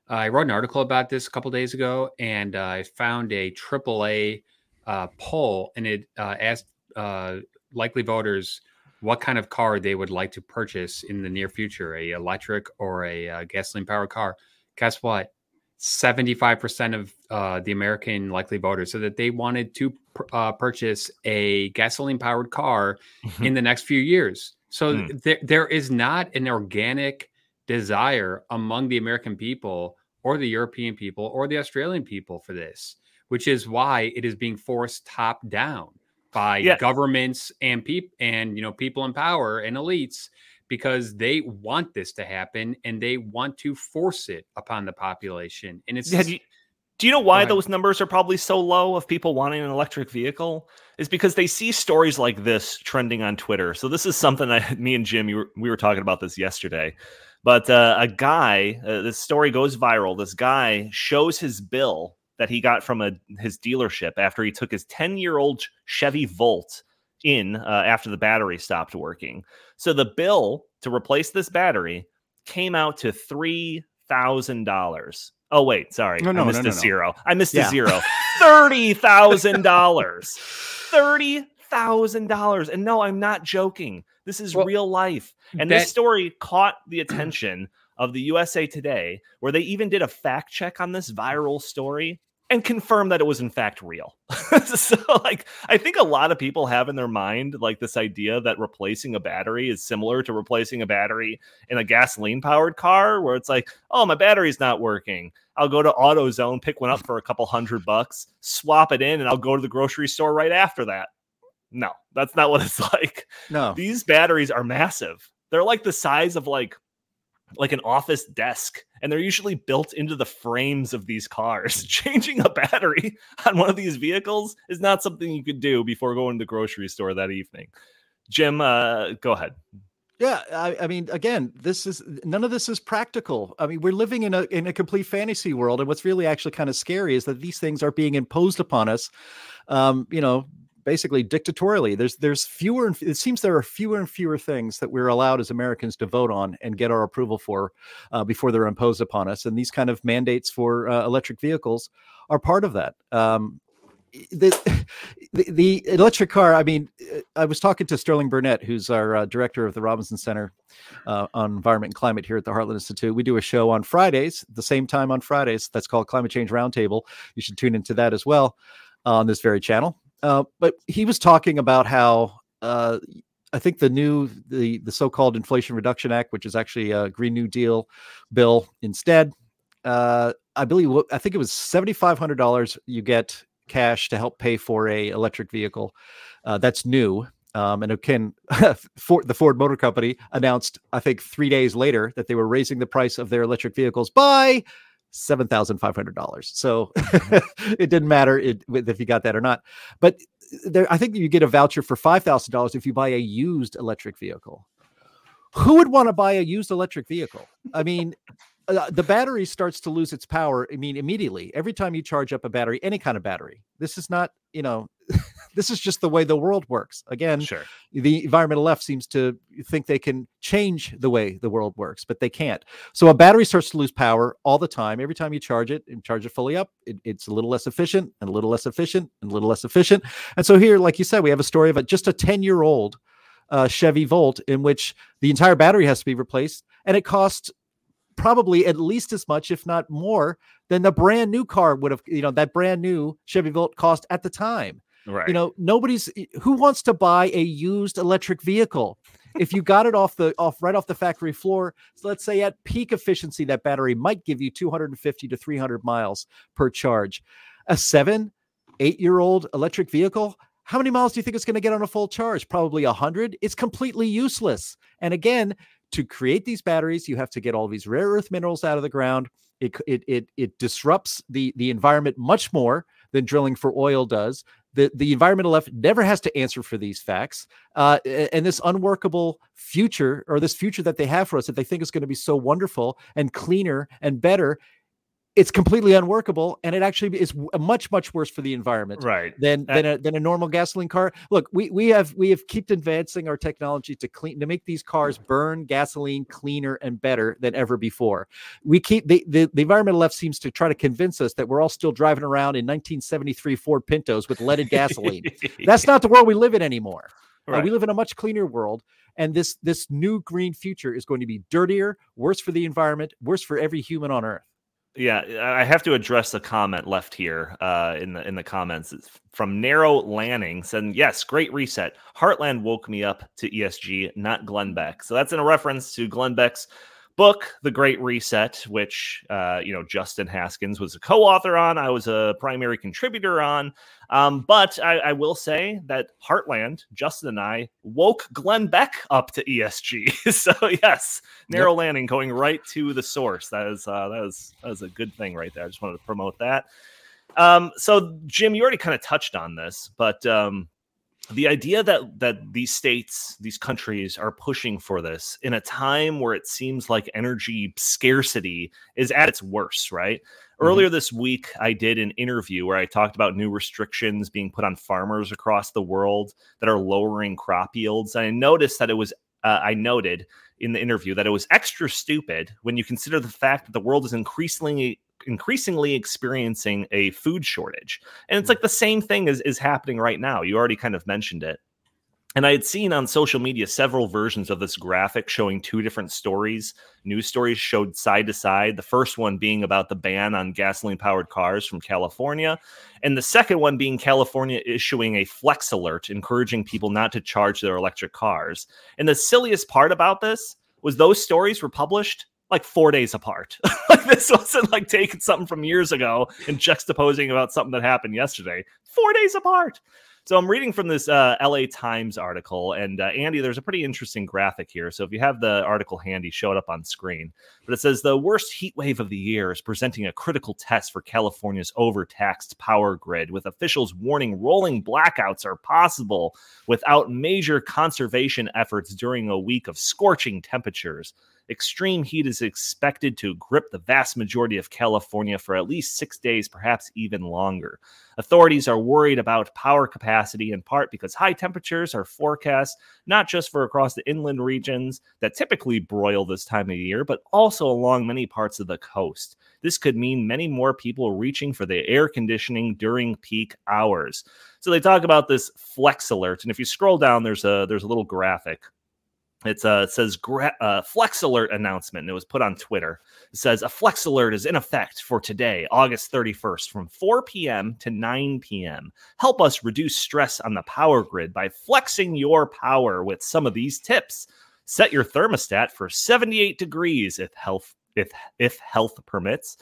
I wrote an article about this a couple days ago, and uh, I found a AAA uh, poll, and it uh, asked uh, likely voters what kind of car they would like to purchase in the near future a electric or a uh, gasoline powered car guess what 75% of uh, the american likely voters said that they wanted to uh, purchase a gasoline powered car mm-hmm. in the next few years so mm. there, there is not an organic desire among the american people or the european people or the australian people for this which is why it is being forced top down by yeah. governments and people and you know people in power and elites because they want this to happen and they want to force it upon the population. And it's you, do you know why those numbers are probably so low of people wanting an electric vehicle? Is because they see stories like this trending on twitter. So this is something that me and jim we were, we were talking about this yesterday. But uh, a guy uh, this story goes viral. This guy shows his bill that he got from a his dealership after he took his 10 year old Chevy Volt in uh, after the battery stopped working. So the bill to replace this battery came out to three thousand dollars. Oh wait, sorry, no, no, I missed no, no, a zero. I missed yeah. a zero. Thirty thousand dollars. Thirty thousand dollars. And no, I'm not joking. This is well, real life. And that... this story caught the attention of the USA Today, where they even did a fact check on this viral story and confirm that it was in fact real. so like I think a lot of people have in their mind like this idea that replacing a battery is similar to replacing a battery in a gasoline powered car where it's like, "Oh, my battery's not working. I'll go to AutoZone, pick one up for a couple hundred bucks, swap it in and I'll go to the grocery store right after that." No, that's not what it's like. No. These batteries are massive. They're like the size of like like an office desk and they're usually built into the frames of these cars. Changing a battery on one of these vehicles is not something you could do before going to the grocery store that evening. Jim, uh, go ahead. Yeah, I, I, mean, again, this is none of this is practical. I mean, we're living in a in a complete fantasy world, and what's really actually kind of scary is that these things are being imposed upon us. Um, you know, basically dictatorially. There's there's fewer and it seems there are fewer and fewer things that we're allowed as Americans to vote on and get our approval for uh, before they're imposed upon us. And these kind of mandates for uh, electric vehicles are part of that. Um, the, the, the electric car. I mean, I was talking to Sterling Burnett, who's our uh, director of the Robinson Center uh, on Environment and Climate here at the Heartland Institute. We do a show on Fridays, the same time on Fridays. That's called Climate Change Roundtable. You should tune into that as well on this very channel. Uh, but he was talking about how uh, I think the new the the so-called Inflation Reduction Act, which is actually a Green New Deal bill instead. Uh, I believe I think it was seventy five hundred dollars you get cash to help pay for a electric vehicle. Uh, that's new. Um, and again, the Ford Motor Company announced, I think, three days later that they were raising the price of their electric vehicles by seven thousand five hundred dollars. So it didn't matter it, if you got that or not. But there, I think you get a voucher for five thousand dollars if you buy a used electric vehicle. Who would want to buy a used electric vehicle? I mean, uh, the battery starts to lose its power. I mean, immediately every time you charge up a battery, any kind of battery. This is not, you know, this is just the way the world works. Again, Sure. the environmental left seems to think they can change the way the world works, but they can't. So a battery starts to lose power all the time. Every time you charge it and charge it fully up, it, it's a little less efficient and a little less efficient and a little less efficient. And so here, like you said, we have a story of a, just a 10 year old uh, Chevy Volt in which the entire battery has to be replaced, and it costs probably at least as much, if not more, than the brand new car would have. You know, that brand new Chevy Volt cost at the time. Right. You know, nobody's eh, who wants to buy a used electric vehicle. if you got it off the off right off the factory floor, so let's say at peak efficiency, that battery might give you 250 to 300 miles per charge. A seven, eight year old electric vehicle, how many miles do you think it's going to get on a full charge? Probably hundred. It's completely useless. And again, to create these batteries, you have to get all these rare earth minerals out of the ground. It it it, it disrupts the the environment much more than drilling for oil does. The, the environmental left never has to answer for these facts. Uh, and this unworkable future, or this future that they have for us, that they think is going to be so wonderful and cleaner and better, it's completely unworkable. And it actually is much, much worse for the environment Right. than than a, than a normal gasoline car. Look, we we have we have kept advancing our technology to clean to make these cars burn gasoline cleaner and better than ever before. We keep the, the the environmental left seems to try to convince us that we're all still driving around in 1973 Ford Pintos with leaded gasoline. That's not the world we live in anymore. Uh, we live in a much cleaner world, and this this new green future is going to be dirtier, worse for the environment, worse for every human on Earth. Yeah, I have to address the comment left here uh, in the in the comments It's from Narrow Lanning saying, "Yes, great reset. Heartland woke me up to ESG, not Glenn Beck." So that's in a reference to Glenn Beck's book, The Great Reset, which uh, you know Justin Haskins was a co-author on. I was a primary contributor on. Um, but I, I will say that Heartland, Justin and I woke Glenn Beck up to ESG. so yes, narrow landing going right to the source. That is uh, that is that is a good thing right there. I just wanted to promote that. Um, so Jim, you already kind of touched on this, but um, the idea that that these states, these countries are pushing for this in a time where it seems like energy scarcity is at its worst, right? Earlier this week, I did an interview where I talked about new restrictions being put on farmers across the world that are lowering crop yields. And I noticed that it was, uh, I noted in the interview that it was extra stupid when you consider the fact that the world is increasingly increasingly experiencing a food shortage and it's hmm. like the same thing is, is happening right now you already kind of mentioned it and I had seen on social media several versions of this graphic showing two different stories. News stories showed side to side. The first one being about the ban on gasoline powered cars from California, and the second one being California issuing a flex alert encouraging people not to charge their electric cars. And the silliest part about this was those stories were published like four days apart. like this wasn't like taking something from years ago and juxtaposing about something that happened yesterday. Four days apart. So I'm reading from this uh, LA Times article, and uh, Andy, there's a pretty interesting graphic here. So if you have the article handy, show it up on screen. But it says the worst heat wave of the year is presenting a critical test for California's overtaxed power grid, with officials warning rolling blackouts are possible without major conservation efforts during a week of scorching temperatures. Extreme heat is expected to grip the vast majority of California for at least six days, perhaps even longer. Authorities are worried about power capacity in part because high temperatures are forecast not just for across the inland regions that typically broil this time of year, but also along many parts of the coast. This could mean many more people reaching for the air conditioning during peak hours. So they talk about this flex alert, and if you scroll down, there's a there's a little graphic. It's uh, it says gra- uh, flex alert announcement, and it was put on Twitter. It says a flex alert is in effect for today, August 31st, from 4 p.m. to 9 p.m. Help us reduce stress on the power grid by flexing your power with some of these tips. Set your thermostat for 78 degrees if health if if health permits.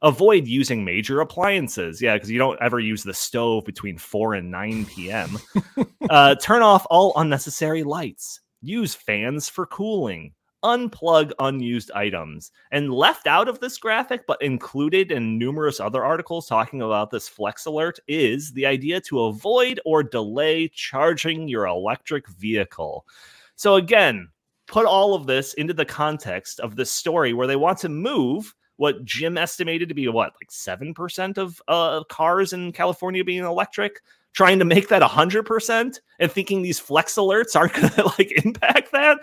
Avoid using major appliances. Yeah, because you don't ever use the stove between 4 and 9 p.m. uh, turn off all unnecessary lights. Use fans for cooling. Unplug unused items. And left out of this graphic, but included in numerous other articles talking about this flex alert, is the idea to avoid or delay charging your electric vehicle. So, again, put all of this into the context of this story where they want to move what Jim estimated to be what like seven percent of uh, cars in California being electric, trying to make that hundred percent, and thinking these flex alerts aren't going to like impact that.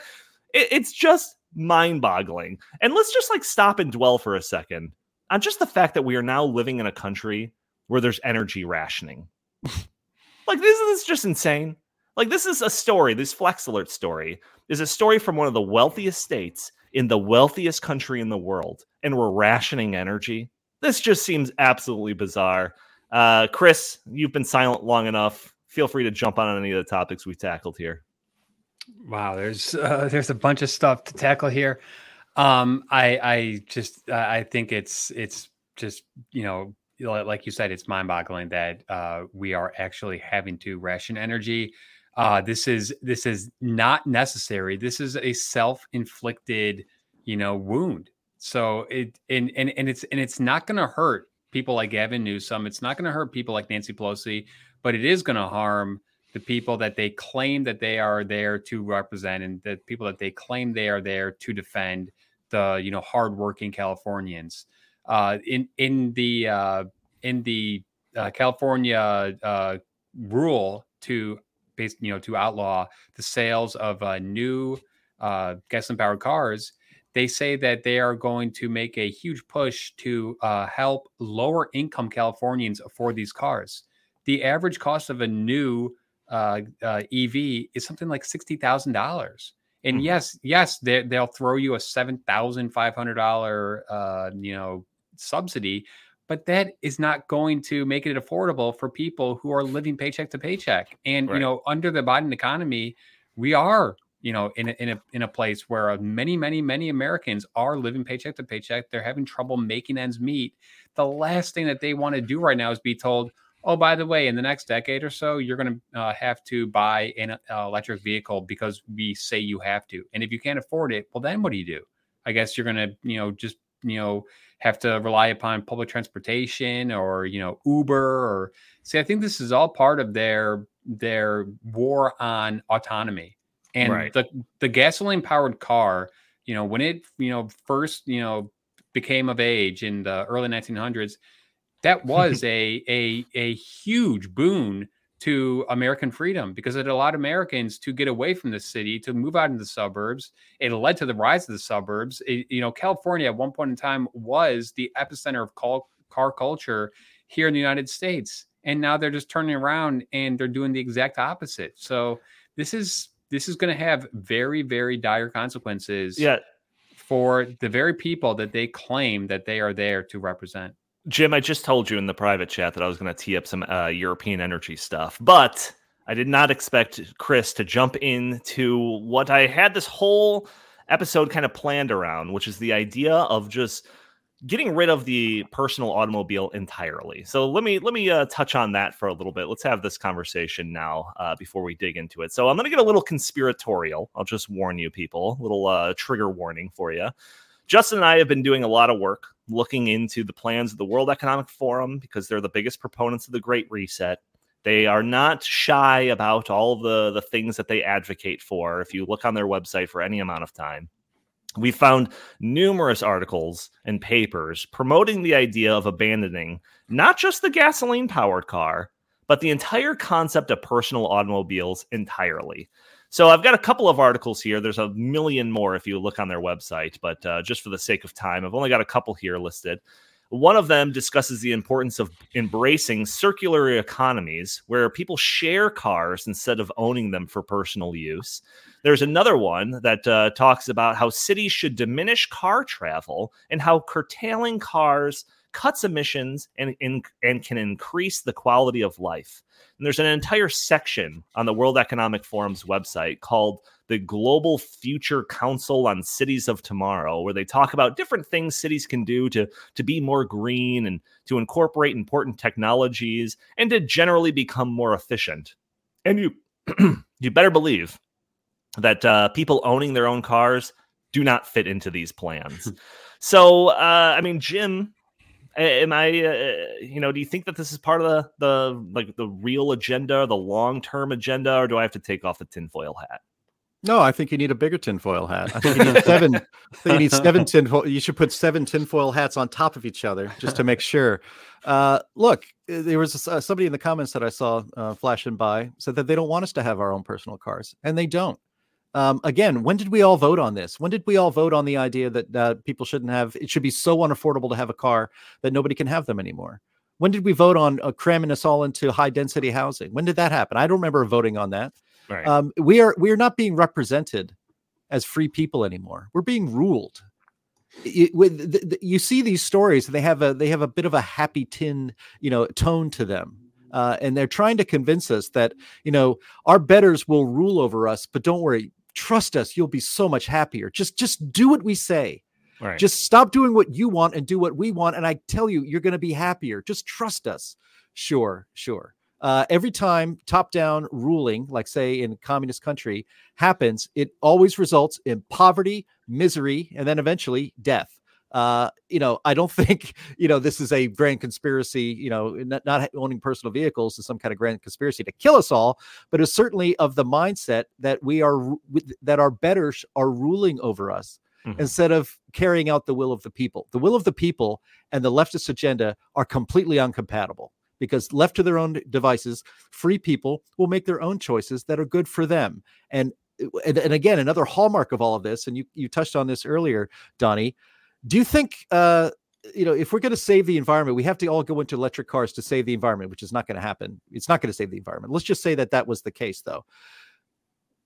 It, it's just mind-boggling. And let's just like stop and dwell for a second on just the fact that we are now living in a country where there's energy rationing. like this is just insane. Like this is a story. This flex alert story is a story from one of the wealthiest states in the wealthiest country in the world, and we're rationing energy. This just seems absolutely bizarre. Uh, Chris, you've been silent long enough. Feel free to jump on any of the topics we tackled here. Wow, there's uh, there's a bunch of stuff to tackle here. Um, I I just I think it's it's just you know like you said, it's mind boggling that uh, we are actually having to ration energy uh, this is this is not necessary. This is a self-inflicted, you know, wound. So it and and and it's and it's not going to hurt people like Gavin Newsom. It's not going to hurt people like Nancy Pelosi, but it is going to harm the people that they claim that they are there to represent and the people that they claim they are there to defend the you know hardworking Californians. Uh, in in the uh, in the uh, California uh, rule to based, you know, to outlaw the sales of uh, new uh, gasoline powered cars, they say that they are going to make a huge push to uh, help lower income Californians afford these cars. The average cost of a new uh, uh, EV is something like sixty thousand dollars. And mm-hmm. yes, yes, they, they'll throw you a seven thousand five hundred dollar, uh, you know, subsidy, but that is not going to make it affordable for people who are living paycheck to paycheck. And right. you know, under the Biden economy, we are you know in a, in a in a place where many many many Americans are living paycheck to paycheck. They're having trouble making ends meet. The last thing that they want to do right now is be told, "Oh, by the way, in the next decade or so, you're going to uh, have to buy an uh, electric vehicle because we say you have to." And if you can't afford it, well, then what do you do? I guess you're going to you know just you know have to rely upon public transportation or you know Uber or see. I think this is all part of their their war on autonomy and right. the the gasoline powered car. You know when it you know first you know became of age in the early 1900s, that was a a a huge boon to American freedom because it allowed Americans to get away from the city, to move out into the suburbs. It led to the rise of the suburbs. It, you know, California at one point in time was the epicenter of car, car culture here in the United States, and now they're just turning around and they're doing the exact opposite. So this is this is going to have very very dire consequences. Yeah. For the very people that they claim that they are there to represent. Jim, I just told you in the private chat that I was going to tee up some uh, European energy stuff, but I did not expect Chris to jump into what I had this whole episode kind of planned around, which is the idea of just getting rid of the personal automobile entirely. So let me let me uh, touch on that for a little bit. Let's have this conversation now uh, before we dig into it. So I'm going to get a little conspiratorial. I'll just warn you, people. A little uh, trigger warning for you. Justin and I have been doing a lot of work looking into the plans of the World Economic Forum because they're the biggest proponents of the Great Reset. They are not shy about all the, the things that they advocate for if you look on their website for any amount of time. We found numerous articles and papers promoting the idea of abandoning not just the gasoline powered car, but the entire concept of personal automobiles entirely. So I've got a couple of articles here. There's a million more if you look on their website, but uh, just for the sake of time, I've only got a couple here listed. One of them discusses the importance of embracing circular economies where people share cars instead of owning them for personal use. There's another one that uh, talks about how cities should diminish car travel and how curtailing cars cuts emissions and, and, and can increase the quality of life. And there's an entire section on the World Economic Forum's website called the Global Future Council on Cities of Tomorrow, where they talk about different things cities can do to, to be more green and to incorporate important technologies and to generally become more efficient. And you you better believe that uh, people owning their own cars do not fit into these plans. so, uh, I mean, Jim, am I, uh, you know, do you think that this is part of the the like the real agenda, the long term agenda, or do I have to take off the tinfoil hat? No, I think you need a bigger tinfoil hat. I think you need seven. I think you need seven tinfoil. You should put seven tinfoil hats on top of each other just to make sure. Uh, look, uh, there was uh, somebody in the comments that I saw uh, flashing by said that they don't want us to have our own personal cars, and they don't. Um, again, when did we all vote on this? When did we all vote on the idea that uh, people shouldn't have? It should be so unaffordable to have a car that nobody can have them anymore. When did we vote on uh, cramming us all into high density housing? When did that happen? I don't remember voting on that. Right. Um, we are we are not being represented as free people anymore. We're being ruled. It, with the, the, you see these stories, they have a they have a bit of a happy tin, you know, tone to them. Uh, and they're trying to convince us that you know our betters will rule over us, but don't worry, trust us, you'll be so much happier. Just just do what we say. Right. Just stop doing what you want and do what we want, and I tell you, you're going to be happier. Just trust us. Sure, sure uh, every time top down ruling, like say in communist country, happens, it always results in poverty, misery, and then eventually death. Uh, you know, I don't think you know this is a grand conspiracy. You know, not, not, owning personal vehicles is some kind of grand conspiracy to kill us all, but it's certainly of the mindset that we are that our betters are ruling over us mm-hmm. instead of carrying out the will of the people. The will of the people and the leftist agenda are completely incompatible because left to their own devices, free people will make their own choices that are good for them. And and, and again, another hallmark of all of this, and you you touched on this earlier, Donnie. Do you think uh, you know if we're going to save the environment, we have to all go into electric cars to save the environment, which is not going to happen. It's not going to save the environment. Let's just say that that was the case, though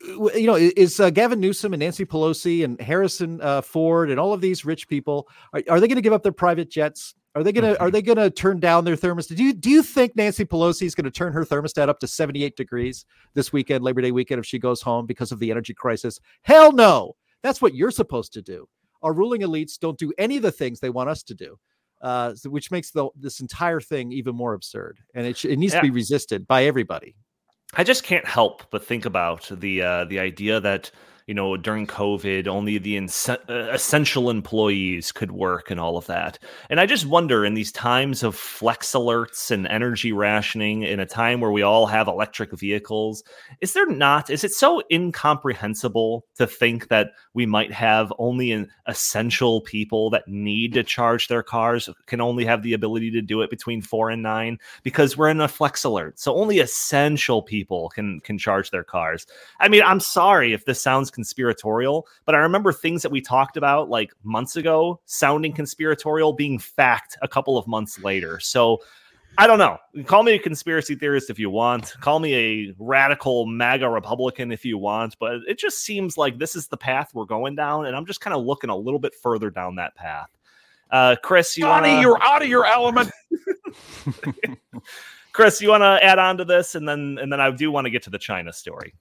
you know, is uh, Gavin Newsom and Nancy Pelosi and Harrison uh, Ford and all of these rich people are, are they going to give up their private jets? Are they gonna Are they gonna turn down their thermostat? Do you Do you think Nancy Pelosi is going to turn her thermostat up to seventy eight degrees this weekend, Labor Day weekend, if she goes home because of the energy crisis? Hell no. That's what you're supposed to do. Our ruling elites don't do any of the things they want us to do, uh, which makes the this entire thing even more absurd. And it it needs yeah. to be resisted by everybody. I just can't help but think about the uh, the idea that you know, during COVID, only the uh, essential employees could work and all of that. And I just wonder in these times of flex alerts and energy rationing, in a time where we all have electric vehicles, is there not, is it so incomprehensible to think that we might have only an essential people that need to charge their cars can only have the ability to do it between four and nine because we're in a flex alert. So only essential people can can charge their cars. I mean, I'm sorry if this sounds conspiratorial, but I remember things that we talked about like months ago sounding conspiratorial being fact a couple of months later. So I don't know. Call me a conspiracy theorist if you want. Call me a radical MAGA Republican if you want, but it just seems like this is the path we're going down, and I'm just kind of looking a little bit further down that path. Uh, Chris, you Donnie, wanna... you're out of your element. Chris, you want to add on to this, and then and then I do want to get to the China story.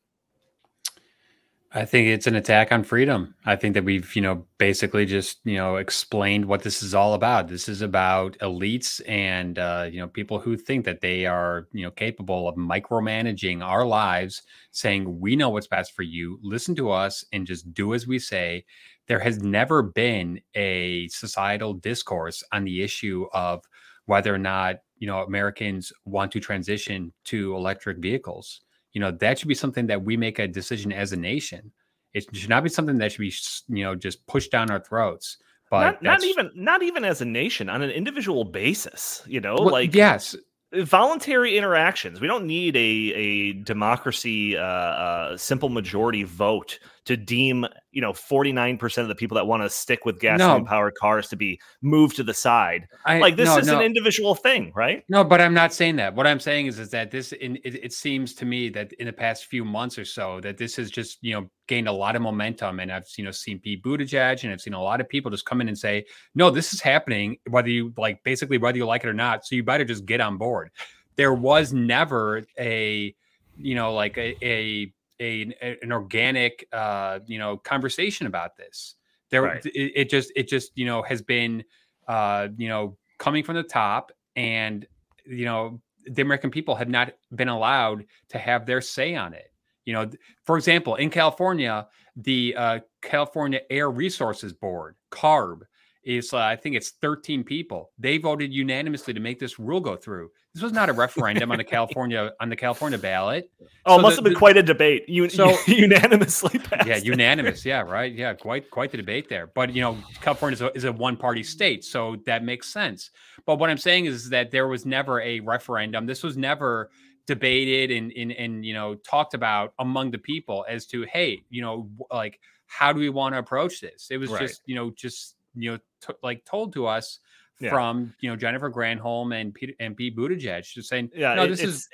I think it's an attack on freedom. I think that we've, you know, basically just, you know, explained what this is all about. This is about elites and, uh, you know, people who think that they are, you know, capable of micromanaging our lives, saying, we know what's best for you. Listen to us and just do as we say. There has never been a societal discourse on the issue of whether or not, you know, Americans want to transition to electric vehicles you know that should be something that we make a decision as a nation It should not be something that should be you know just pushed down our throats. But not, not even not even as a nation on an individual basis. You know, well, like yes, voluntary interactions. We don't need a a democracy, uh, uh, simple majority vote to deem you know 49% of the people that want to stick with gasoline no. powered cars to be moved to the side I, like this no, is no. an individual thing right no but i'm not saying that what i'm saying is is that this in, it, it, seems to me that in the past few months or so that this has just you know gained a lot of momentum and i've you know seen pete buttigieg and i've seen a lot of people just come in and say no this is happening whether you like basically whether you like it or not so you better just get on board there was never a you know like a, a a an organic uh, you know conversation about this. There, right. it, it, just it just you know has been uh, you know coming from the top, and you know the American people have not been allowed to have their say on it. You know, for example, in California, the uh, California Air Resources Board (CARB) is uh, I think it's 13 people. They voted unanimously to make this rule go through. This was not a referendum on the California on the California ballot. Oh, so it must the, have been the, quite a debate. You so unanimously passed. Yeah, unanimous. Yeah, right. Yeah, quite quite the debate there. But you know, California is a, is a one party state, so that makes sense. But what I'm saying is that there was never a referendum. This was never debated and and, and you know talked about among the people as to hey, you know, like how do we want to approach this? It was right. just you know just you know t- like told to us yeah. from you know Jennifer Granholm and Pete and Pete Buttigieg, just saying, yeah, no, this is.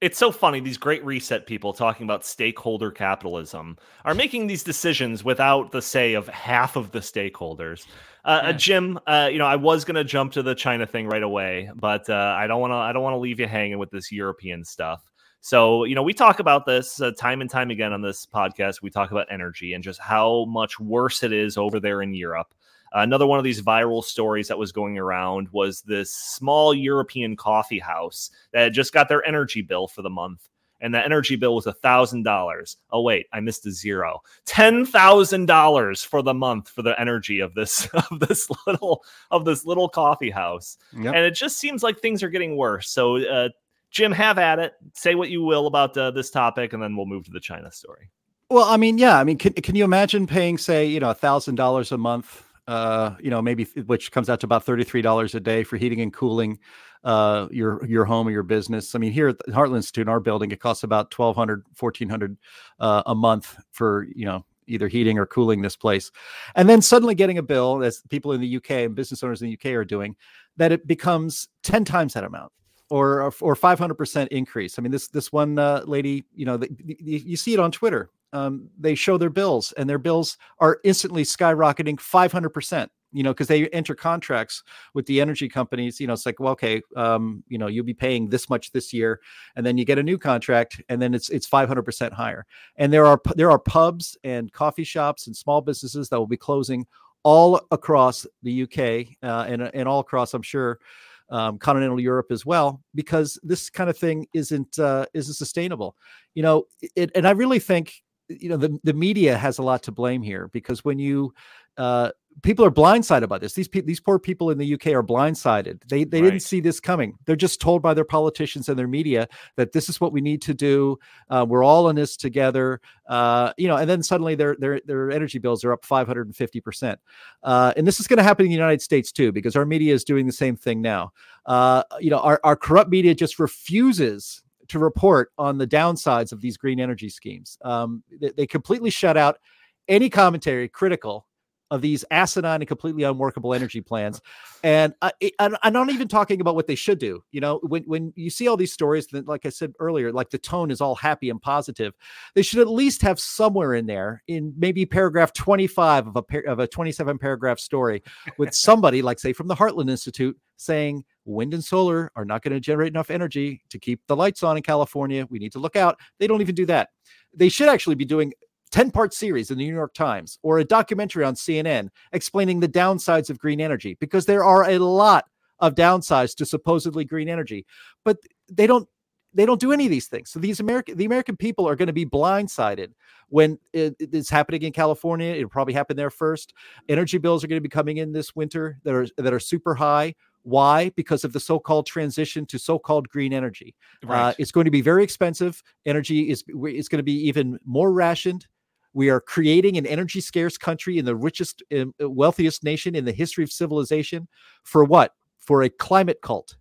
It's so funny. These great reset people talking about stakeholder capitalism are making these decisions without the say of half of the stakeholders. Uh, uh yeah. uh, Jim, uh, you know, I was going to jump to the China thing right away, but uh, I don't want to. I don't want to leave you hanging with this European stuff. So, you know, we talk about this uh, time and time again on this podcast. We talk about energy and just how much worse it is over there in Europe. Another one of these viral stories that was going around was this small European coffee house that just got their energy bill for the month. And the energy bill was a thousand dollars. Oh wait, I missed a zero. Ten thousand dollars for the month for the energy of this of this little of this little coffee house. Yep. And it just seems like things are getting worse. So uh, Jim, have at it. Say what you will about uh, this topic, and then we'll move to the China story. Well, I mean, yeah, I mean, can can you imagine paying, say, you know, a thousand dollars a month uh, you know, maybe which comes out to about thirty-three dollars a day for heating and cooling uh, your your home or your business. I mean, here at the Heartland Institute, in our building, it costs about 1200 1400 uh, a month for you know either heating or cooling this place, and then suddenly getting a bill, as people in the UK and business owners in the UK are doing, that it becomes ten times that amount or or 500% increase. I mean, this this one uh, lady, you know, the, you, you see it on Twitter um, they show their bills and their bills are instantly skyrocketing 500% you know because they enter contracts with the energy companies you know it's like well okay um, you know you'll be paying this much this year and then you get a new contract and then it's it's 500% higher and there are there are pubs and coffee shops and small businesses that will be closing all across the UK uh, and and all across I'm sure um, continental Europe as well, because this kind of thing isn't uh, isn't sustainable. You know, it, and I really think you know the, the media has a lot to blame here because when you uh, people are blindsided by this. These pe- these poor people in the UK are blindsided. They they right. didn't see this coming. They're just told by their politicians and their media that this is what we need to do. Uh, we're all in this together. Uh, you know, and then suddenly their their their energy bills are up 550 percent. Uh, and this is going to happen in the United States too because our media is doing the same thing now. Uh, you know, our our corrupt media just refuses to report on the downsides of these green energy schemes. Um, they, they completely shut out any commentary critical of these asinine and completely unworkable energy plans. And I, am not even talking about what they should do. You know, when, when you see all these stories, that, like I said earlier, like the tone is all happy and positive, they should at least have somewhere in there, in maybe paragraph 25 of a, of a 27 paragraph story, with somebody, like say from the Heartland Institute, saying wind and solar are not going to generate enough energy to keep the lights on in California. We need to look out. They don't even do that. They should actually be doing 10 part series in the New York Times or a documentary on CNN explaining the downsides of green energy because there are a lot of downsides to supposedly green energy but they don't they don't do any of these things so these american the american people are going to be blindsided when it, it's happening in california it'll probably happen there first energy bills are going to be coming in this winter that are that are super high why? Because of the so-called transition to so-called green energy. Uh, right. Uh, it's going to be very expensive. Energy is is going to be even more rationed We are creating an energy scarce country in the richest, um, wealthiest nation in the history of civilization for what? For a climate cult.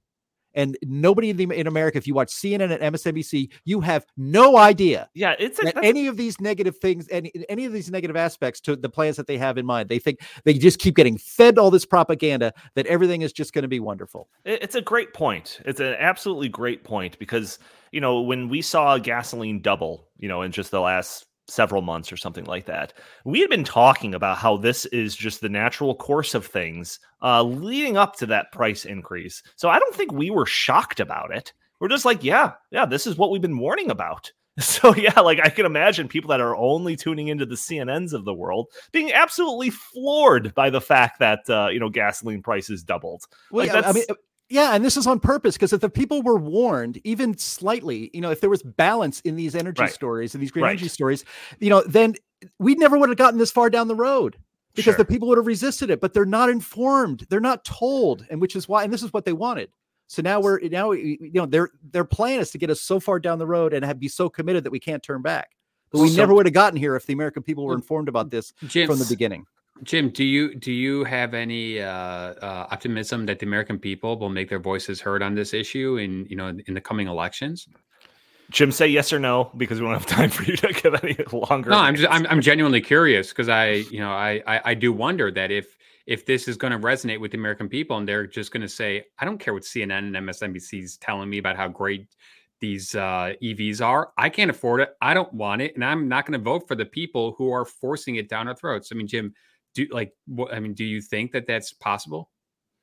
And nobody in, the, in America, if you watch CNN and MSNBC, you have no idea. Yeah, it's a, any of these negative things, any any of these negative aspects to the plans that they have in mind. They think they just keep getting fed all this propaganda that everything is just going to be wonderful. It's a great point. It's an absolutely great point because you know when we saw gasoline double, you know, in just the last several months or something like that. We had been talking about how this is just the natural course of things uh, leading up to that price increase. So I don't think we were shocked about it. We're just like, yeah, yeah, this is what we've been warning about. So yeah, like I can imagine people that are only tuning into the CNNs of the world being absolutely floored by the fact that uh, you know gasoline prices doubled. Well, like, yeah, I mean, yeah, and this is on purpose because if the people were warned, even slightly, you know, if there was balance in these energy right. stories and these green right. energy stories, you know, then we never would have gotten this far down the road because sure. the people would have resisted it. But they're not informed, they're not told, and which is why, and this is what they wanted. So now we're now you know their their plan is to get us so far down the road and have be so committed that we can't turn back. But we so, never would have gotten here if the American people were informed about this James, from the beginning. Jim, do you do you have any uh, uh, optimism that the American people will make their voices heard on this issue in you know in the coming elections? Jim, say yes or no because we don't have time for you to give any longer. No, I'm just I'm, I'm genuinely curious because I you know I, I I do wonder that if if this is going to resonate with the American people and they're just going to say I don't care what CNN and MSNBC is telling me about how great these uh, EVs are. I can't afford it. I don't want it, and I'm not going to vote for the people who are forcing it down our throats. I mean, Jim, do like what I mean, do you think that that's possible?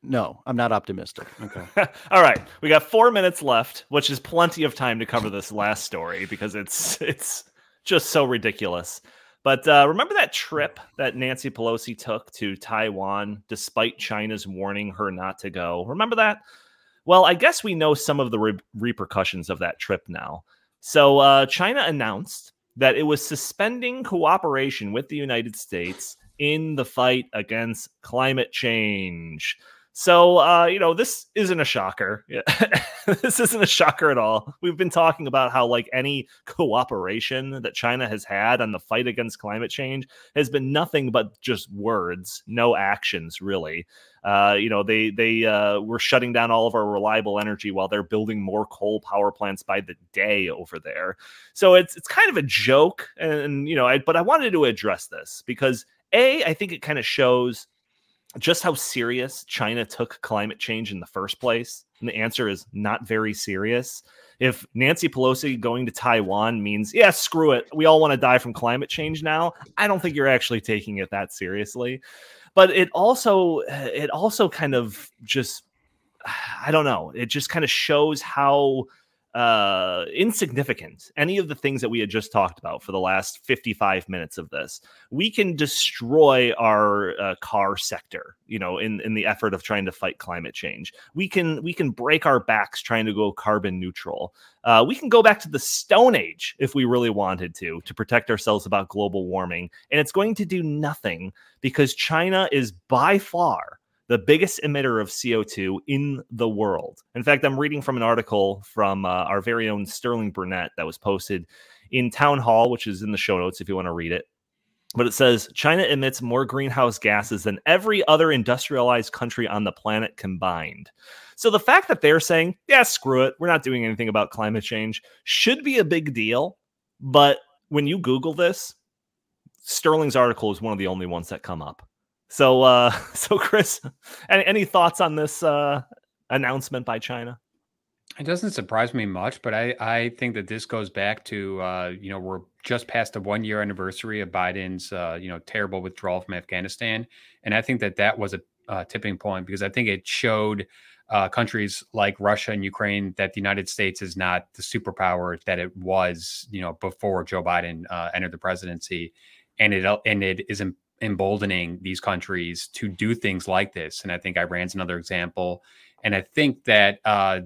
No, I'm not optimistic. Okay. All right. We got 4 minutes left, which is plenty of time to cover this last story because it's it's just so ridiculous. But uh, remember that trip that Nancy Pelosi took to Taiwan despite China's warning her not to go? Remember that? Well, I guess we know some of the re- repercussions of that trip now. So, uh, China announced that it was suspending cooperation with the United States in the fight against climate change. So, uh, you know, this isn't a shocker. this isn't a shocker at all. We've been talking about how, like, any cooperation that China has had on the fight against climate change has been nothing but just words, no actions, really. Uh, you know, they they uh, were shutting down all of our reliable energy while they're building more coal power plants by the day over there. So it's it's kind of a joke, and you know, I, but I wanted to address this because a, I think it kind of shows just how serious China took climate change in the first place. And the answer is not very serious. If Nancy Pelosi going to Taiwan means, yeah, screw it, we all want to die from climate change now, I don't think you're actually taking it that seriously. But it also, it also kind of just, I don't know, it just kind of shows how uh, insignificant, any of the things that we had just talked about for the last 55 minutes of this, we can destroy our uh, car sector, you know, in, in the effort of trying to fight climate change. We can we can break our backs trying to go carbon neutral. Uh, we can go back to the Stone Age if we really wanted to to protect ourselves about global warming, and it's going to do nothing because China is by far the biggest emitter of CO2 in the world. In fact, I'm reading from an article from uh, our very own Sterling Burnett that was posted in Town Hall, which is in the show notes if you want to read it. But it says China emits more greenhouse gases than every other industrialized country on the planet combined. So the fact that they're saying, yeah, screw it, we're not doing anything about climate change should be a big deal. But when you Google this, Sterling's article is one of the only ones that come up. So, uh, so Chris, any, any thoughts on this uh, announcement by China? It doesn't surprise me much, but I, I think that this goes back to uh, you know we're just past the one year anniversary of Biden's uh, you know terrible withdrawal from Afghanistan, and I think that that was a uh, tipping point because I think it showed uh, countries like Russia and Ukraine that the United States is not the superpower that it was you know before Joe Biden uh, entered the presidency, and it and it is emboldening these countries to do things like this. And I think Iran's another example. And I think that uh,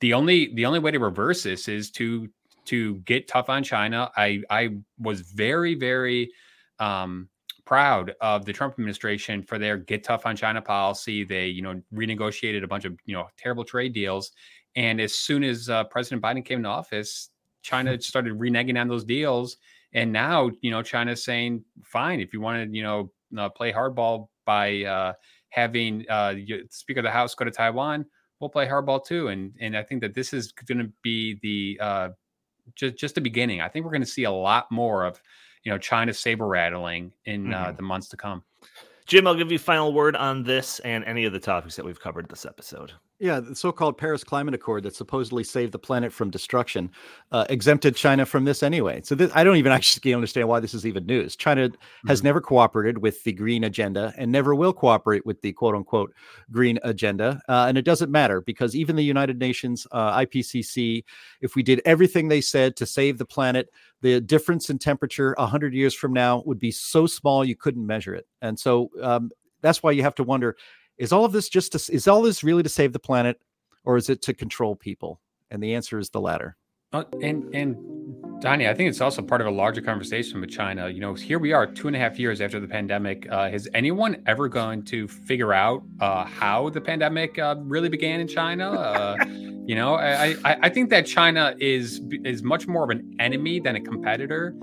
the only the only way to reverse this is to to get tough on China. I I was very very um, proud of the Trump administration for their get tough on China policy. They you know renegotiated a bunch of you know terrible trade deals, and as soon as uh, President Biden came into office, China started reneging on those deals And now, you know, China's saying, fine, if you want to, you know, uh, play hardball by uh, having uh, Speaker of the House go to Taiwan, we'll play hardball too. And and I think that this is going to be the uh, just just the beginning. I think we're going to see a lot more of you know China saber rattling in uh, mm-hmm. uh, the months to come. Jim, I'll give you final word on this and any of the topics that we've covered this episode. Yeah, the so-called Paris Climate Accord that supposedly saved the planet from destruction uh, exempted China from this anyway. So this, I don't even actually understand why this is even news. China mm-hmm. has never cooperated with the green agenda and never will cooperate with the quote-unquote green agenda. Uh, and it doesn't matter because even the United Nations uh, IPCC, if we did everything they said to save the planet, the difference in temperature 100 years from now would be so small you couldn't measure it. And so um, that's why you have to wonder is all of this just to, is all this really to save the planet or is it to control people and the answer is the latter uh, and and Donnie, I think it's also part of a larger conversation with China. You know, here we are, two and a half years after the pandemic. Uh, has anyone ever going to figure out uh, how the pandemic uh, really began in China? Uh, you know, I, I, I think that China is is much more of an enemy than a competitor.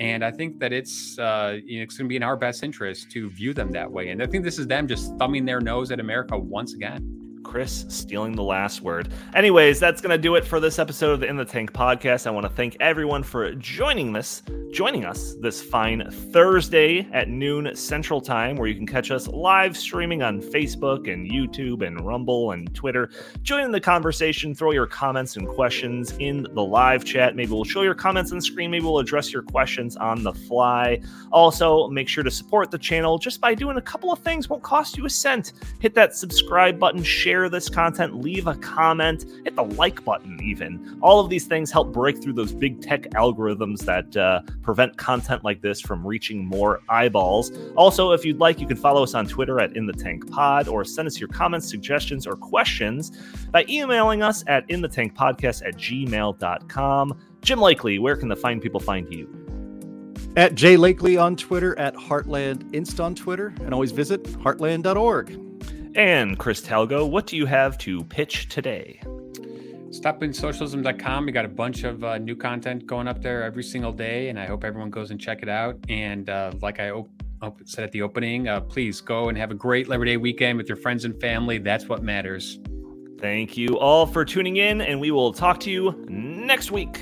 And I think that it's uh, you know, it's going to be in our best interest to view them that way. And I think this is them just thumbing their nose at America once again. Chris stealing the last word. Anyways, that's going to do it for this episode of the In the Tank podcast. I want to thank everyone for joining this, joining us this fine Thursday at noon Central Time, where you can catch us live streaming on Facebook and YouTube and Rumble and Twitter. Join the conversation, throw your comments and questions in the live chat. Maybe we'll show your comments on the screen. Maybe we'll address your questions on the fly. Also, make sure to support the channel just by doing a couple of things. Won't cost you a cent. Hit that subscribe button, share share this content, leave a comment, hit the like button, even. All of these things help break through those big tech algorithms that uh, prevent content like this from reaching more eyeballs. Also, if you'd like, you can follow us on Twitter at In the Tank Pod or send us your comments, suggestions, or questions by emailing us at In the Tank Podcast at gmail.com. Jim Lakely, where can the fine people find you? At Jay Lakely on Twitter, at Heartland Inst on Twitter, and always visit heartland.org. And Chris Talgo, what do you have to pitch today? StoppingSocialism.com. We got a bunch of uh, new content going up there every single day, and I hope everyone goes and check it out. And uh, like I op- op- said at the opening, uh, please go and have a great Labor Day weekend with your friends and family. That's what matters. Thank you all for tuning in, and we will talk to you next week.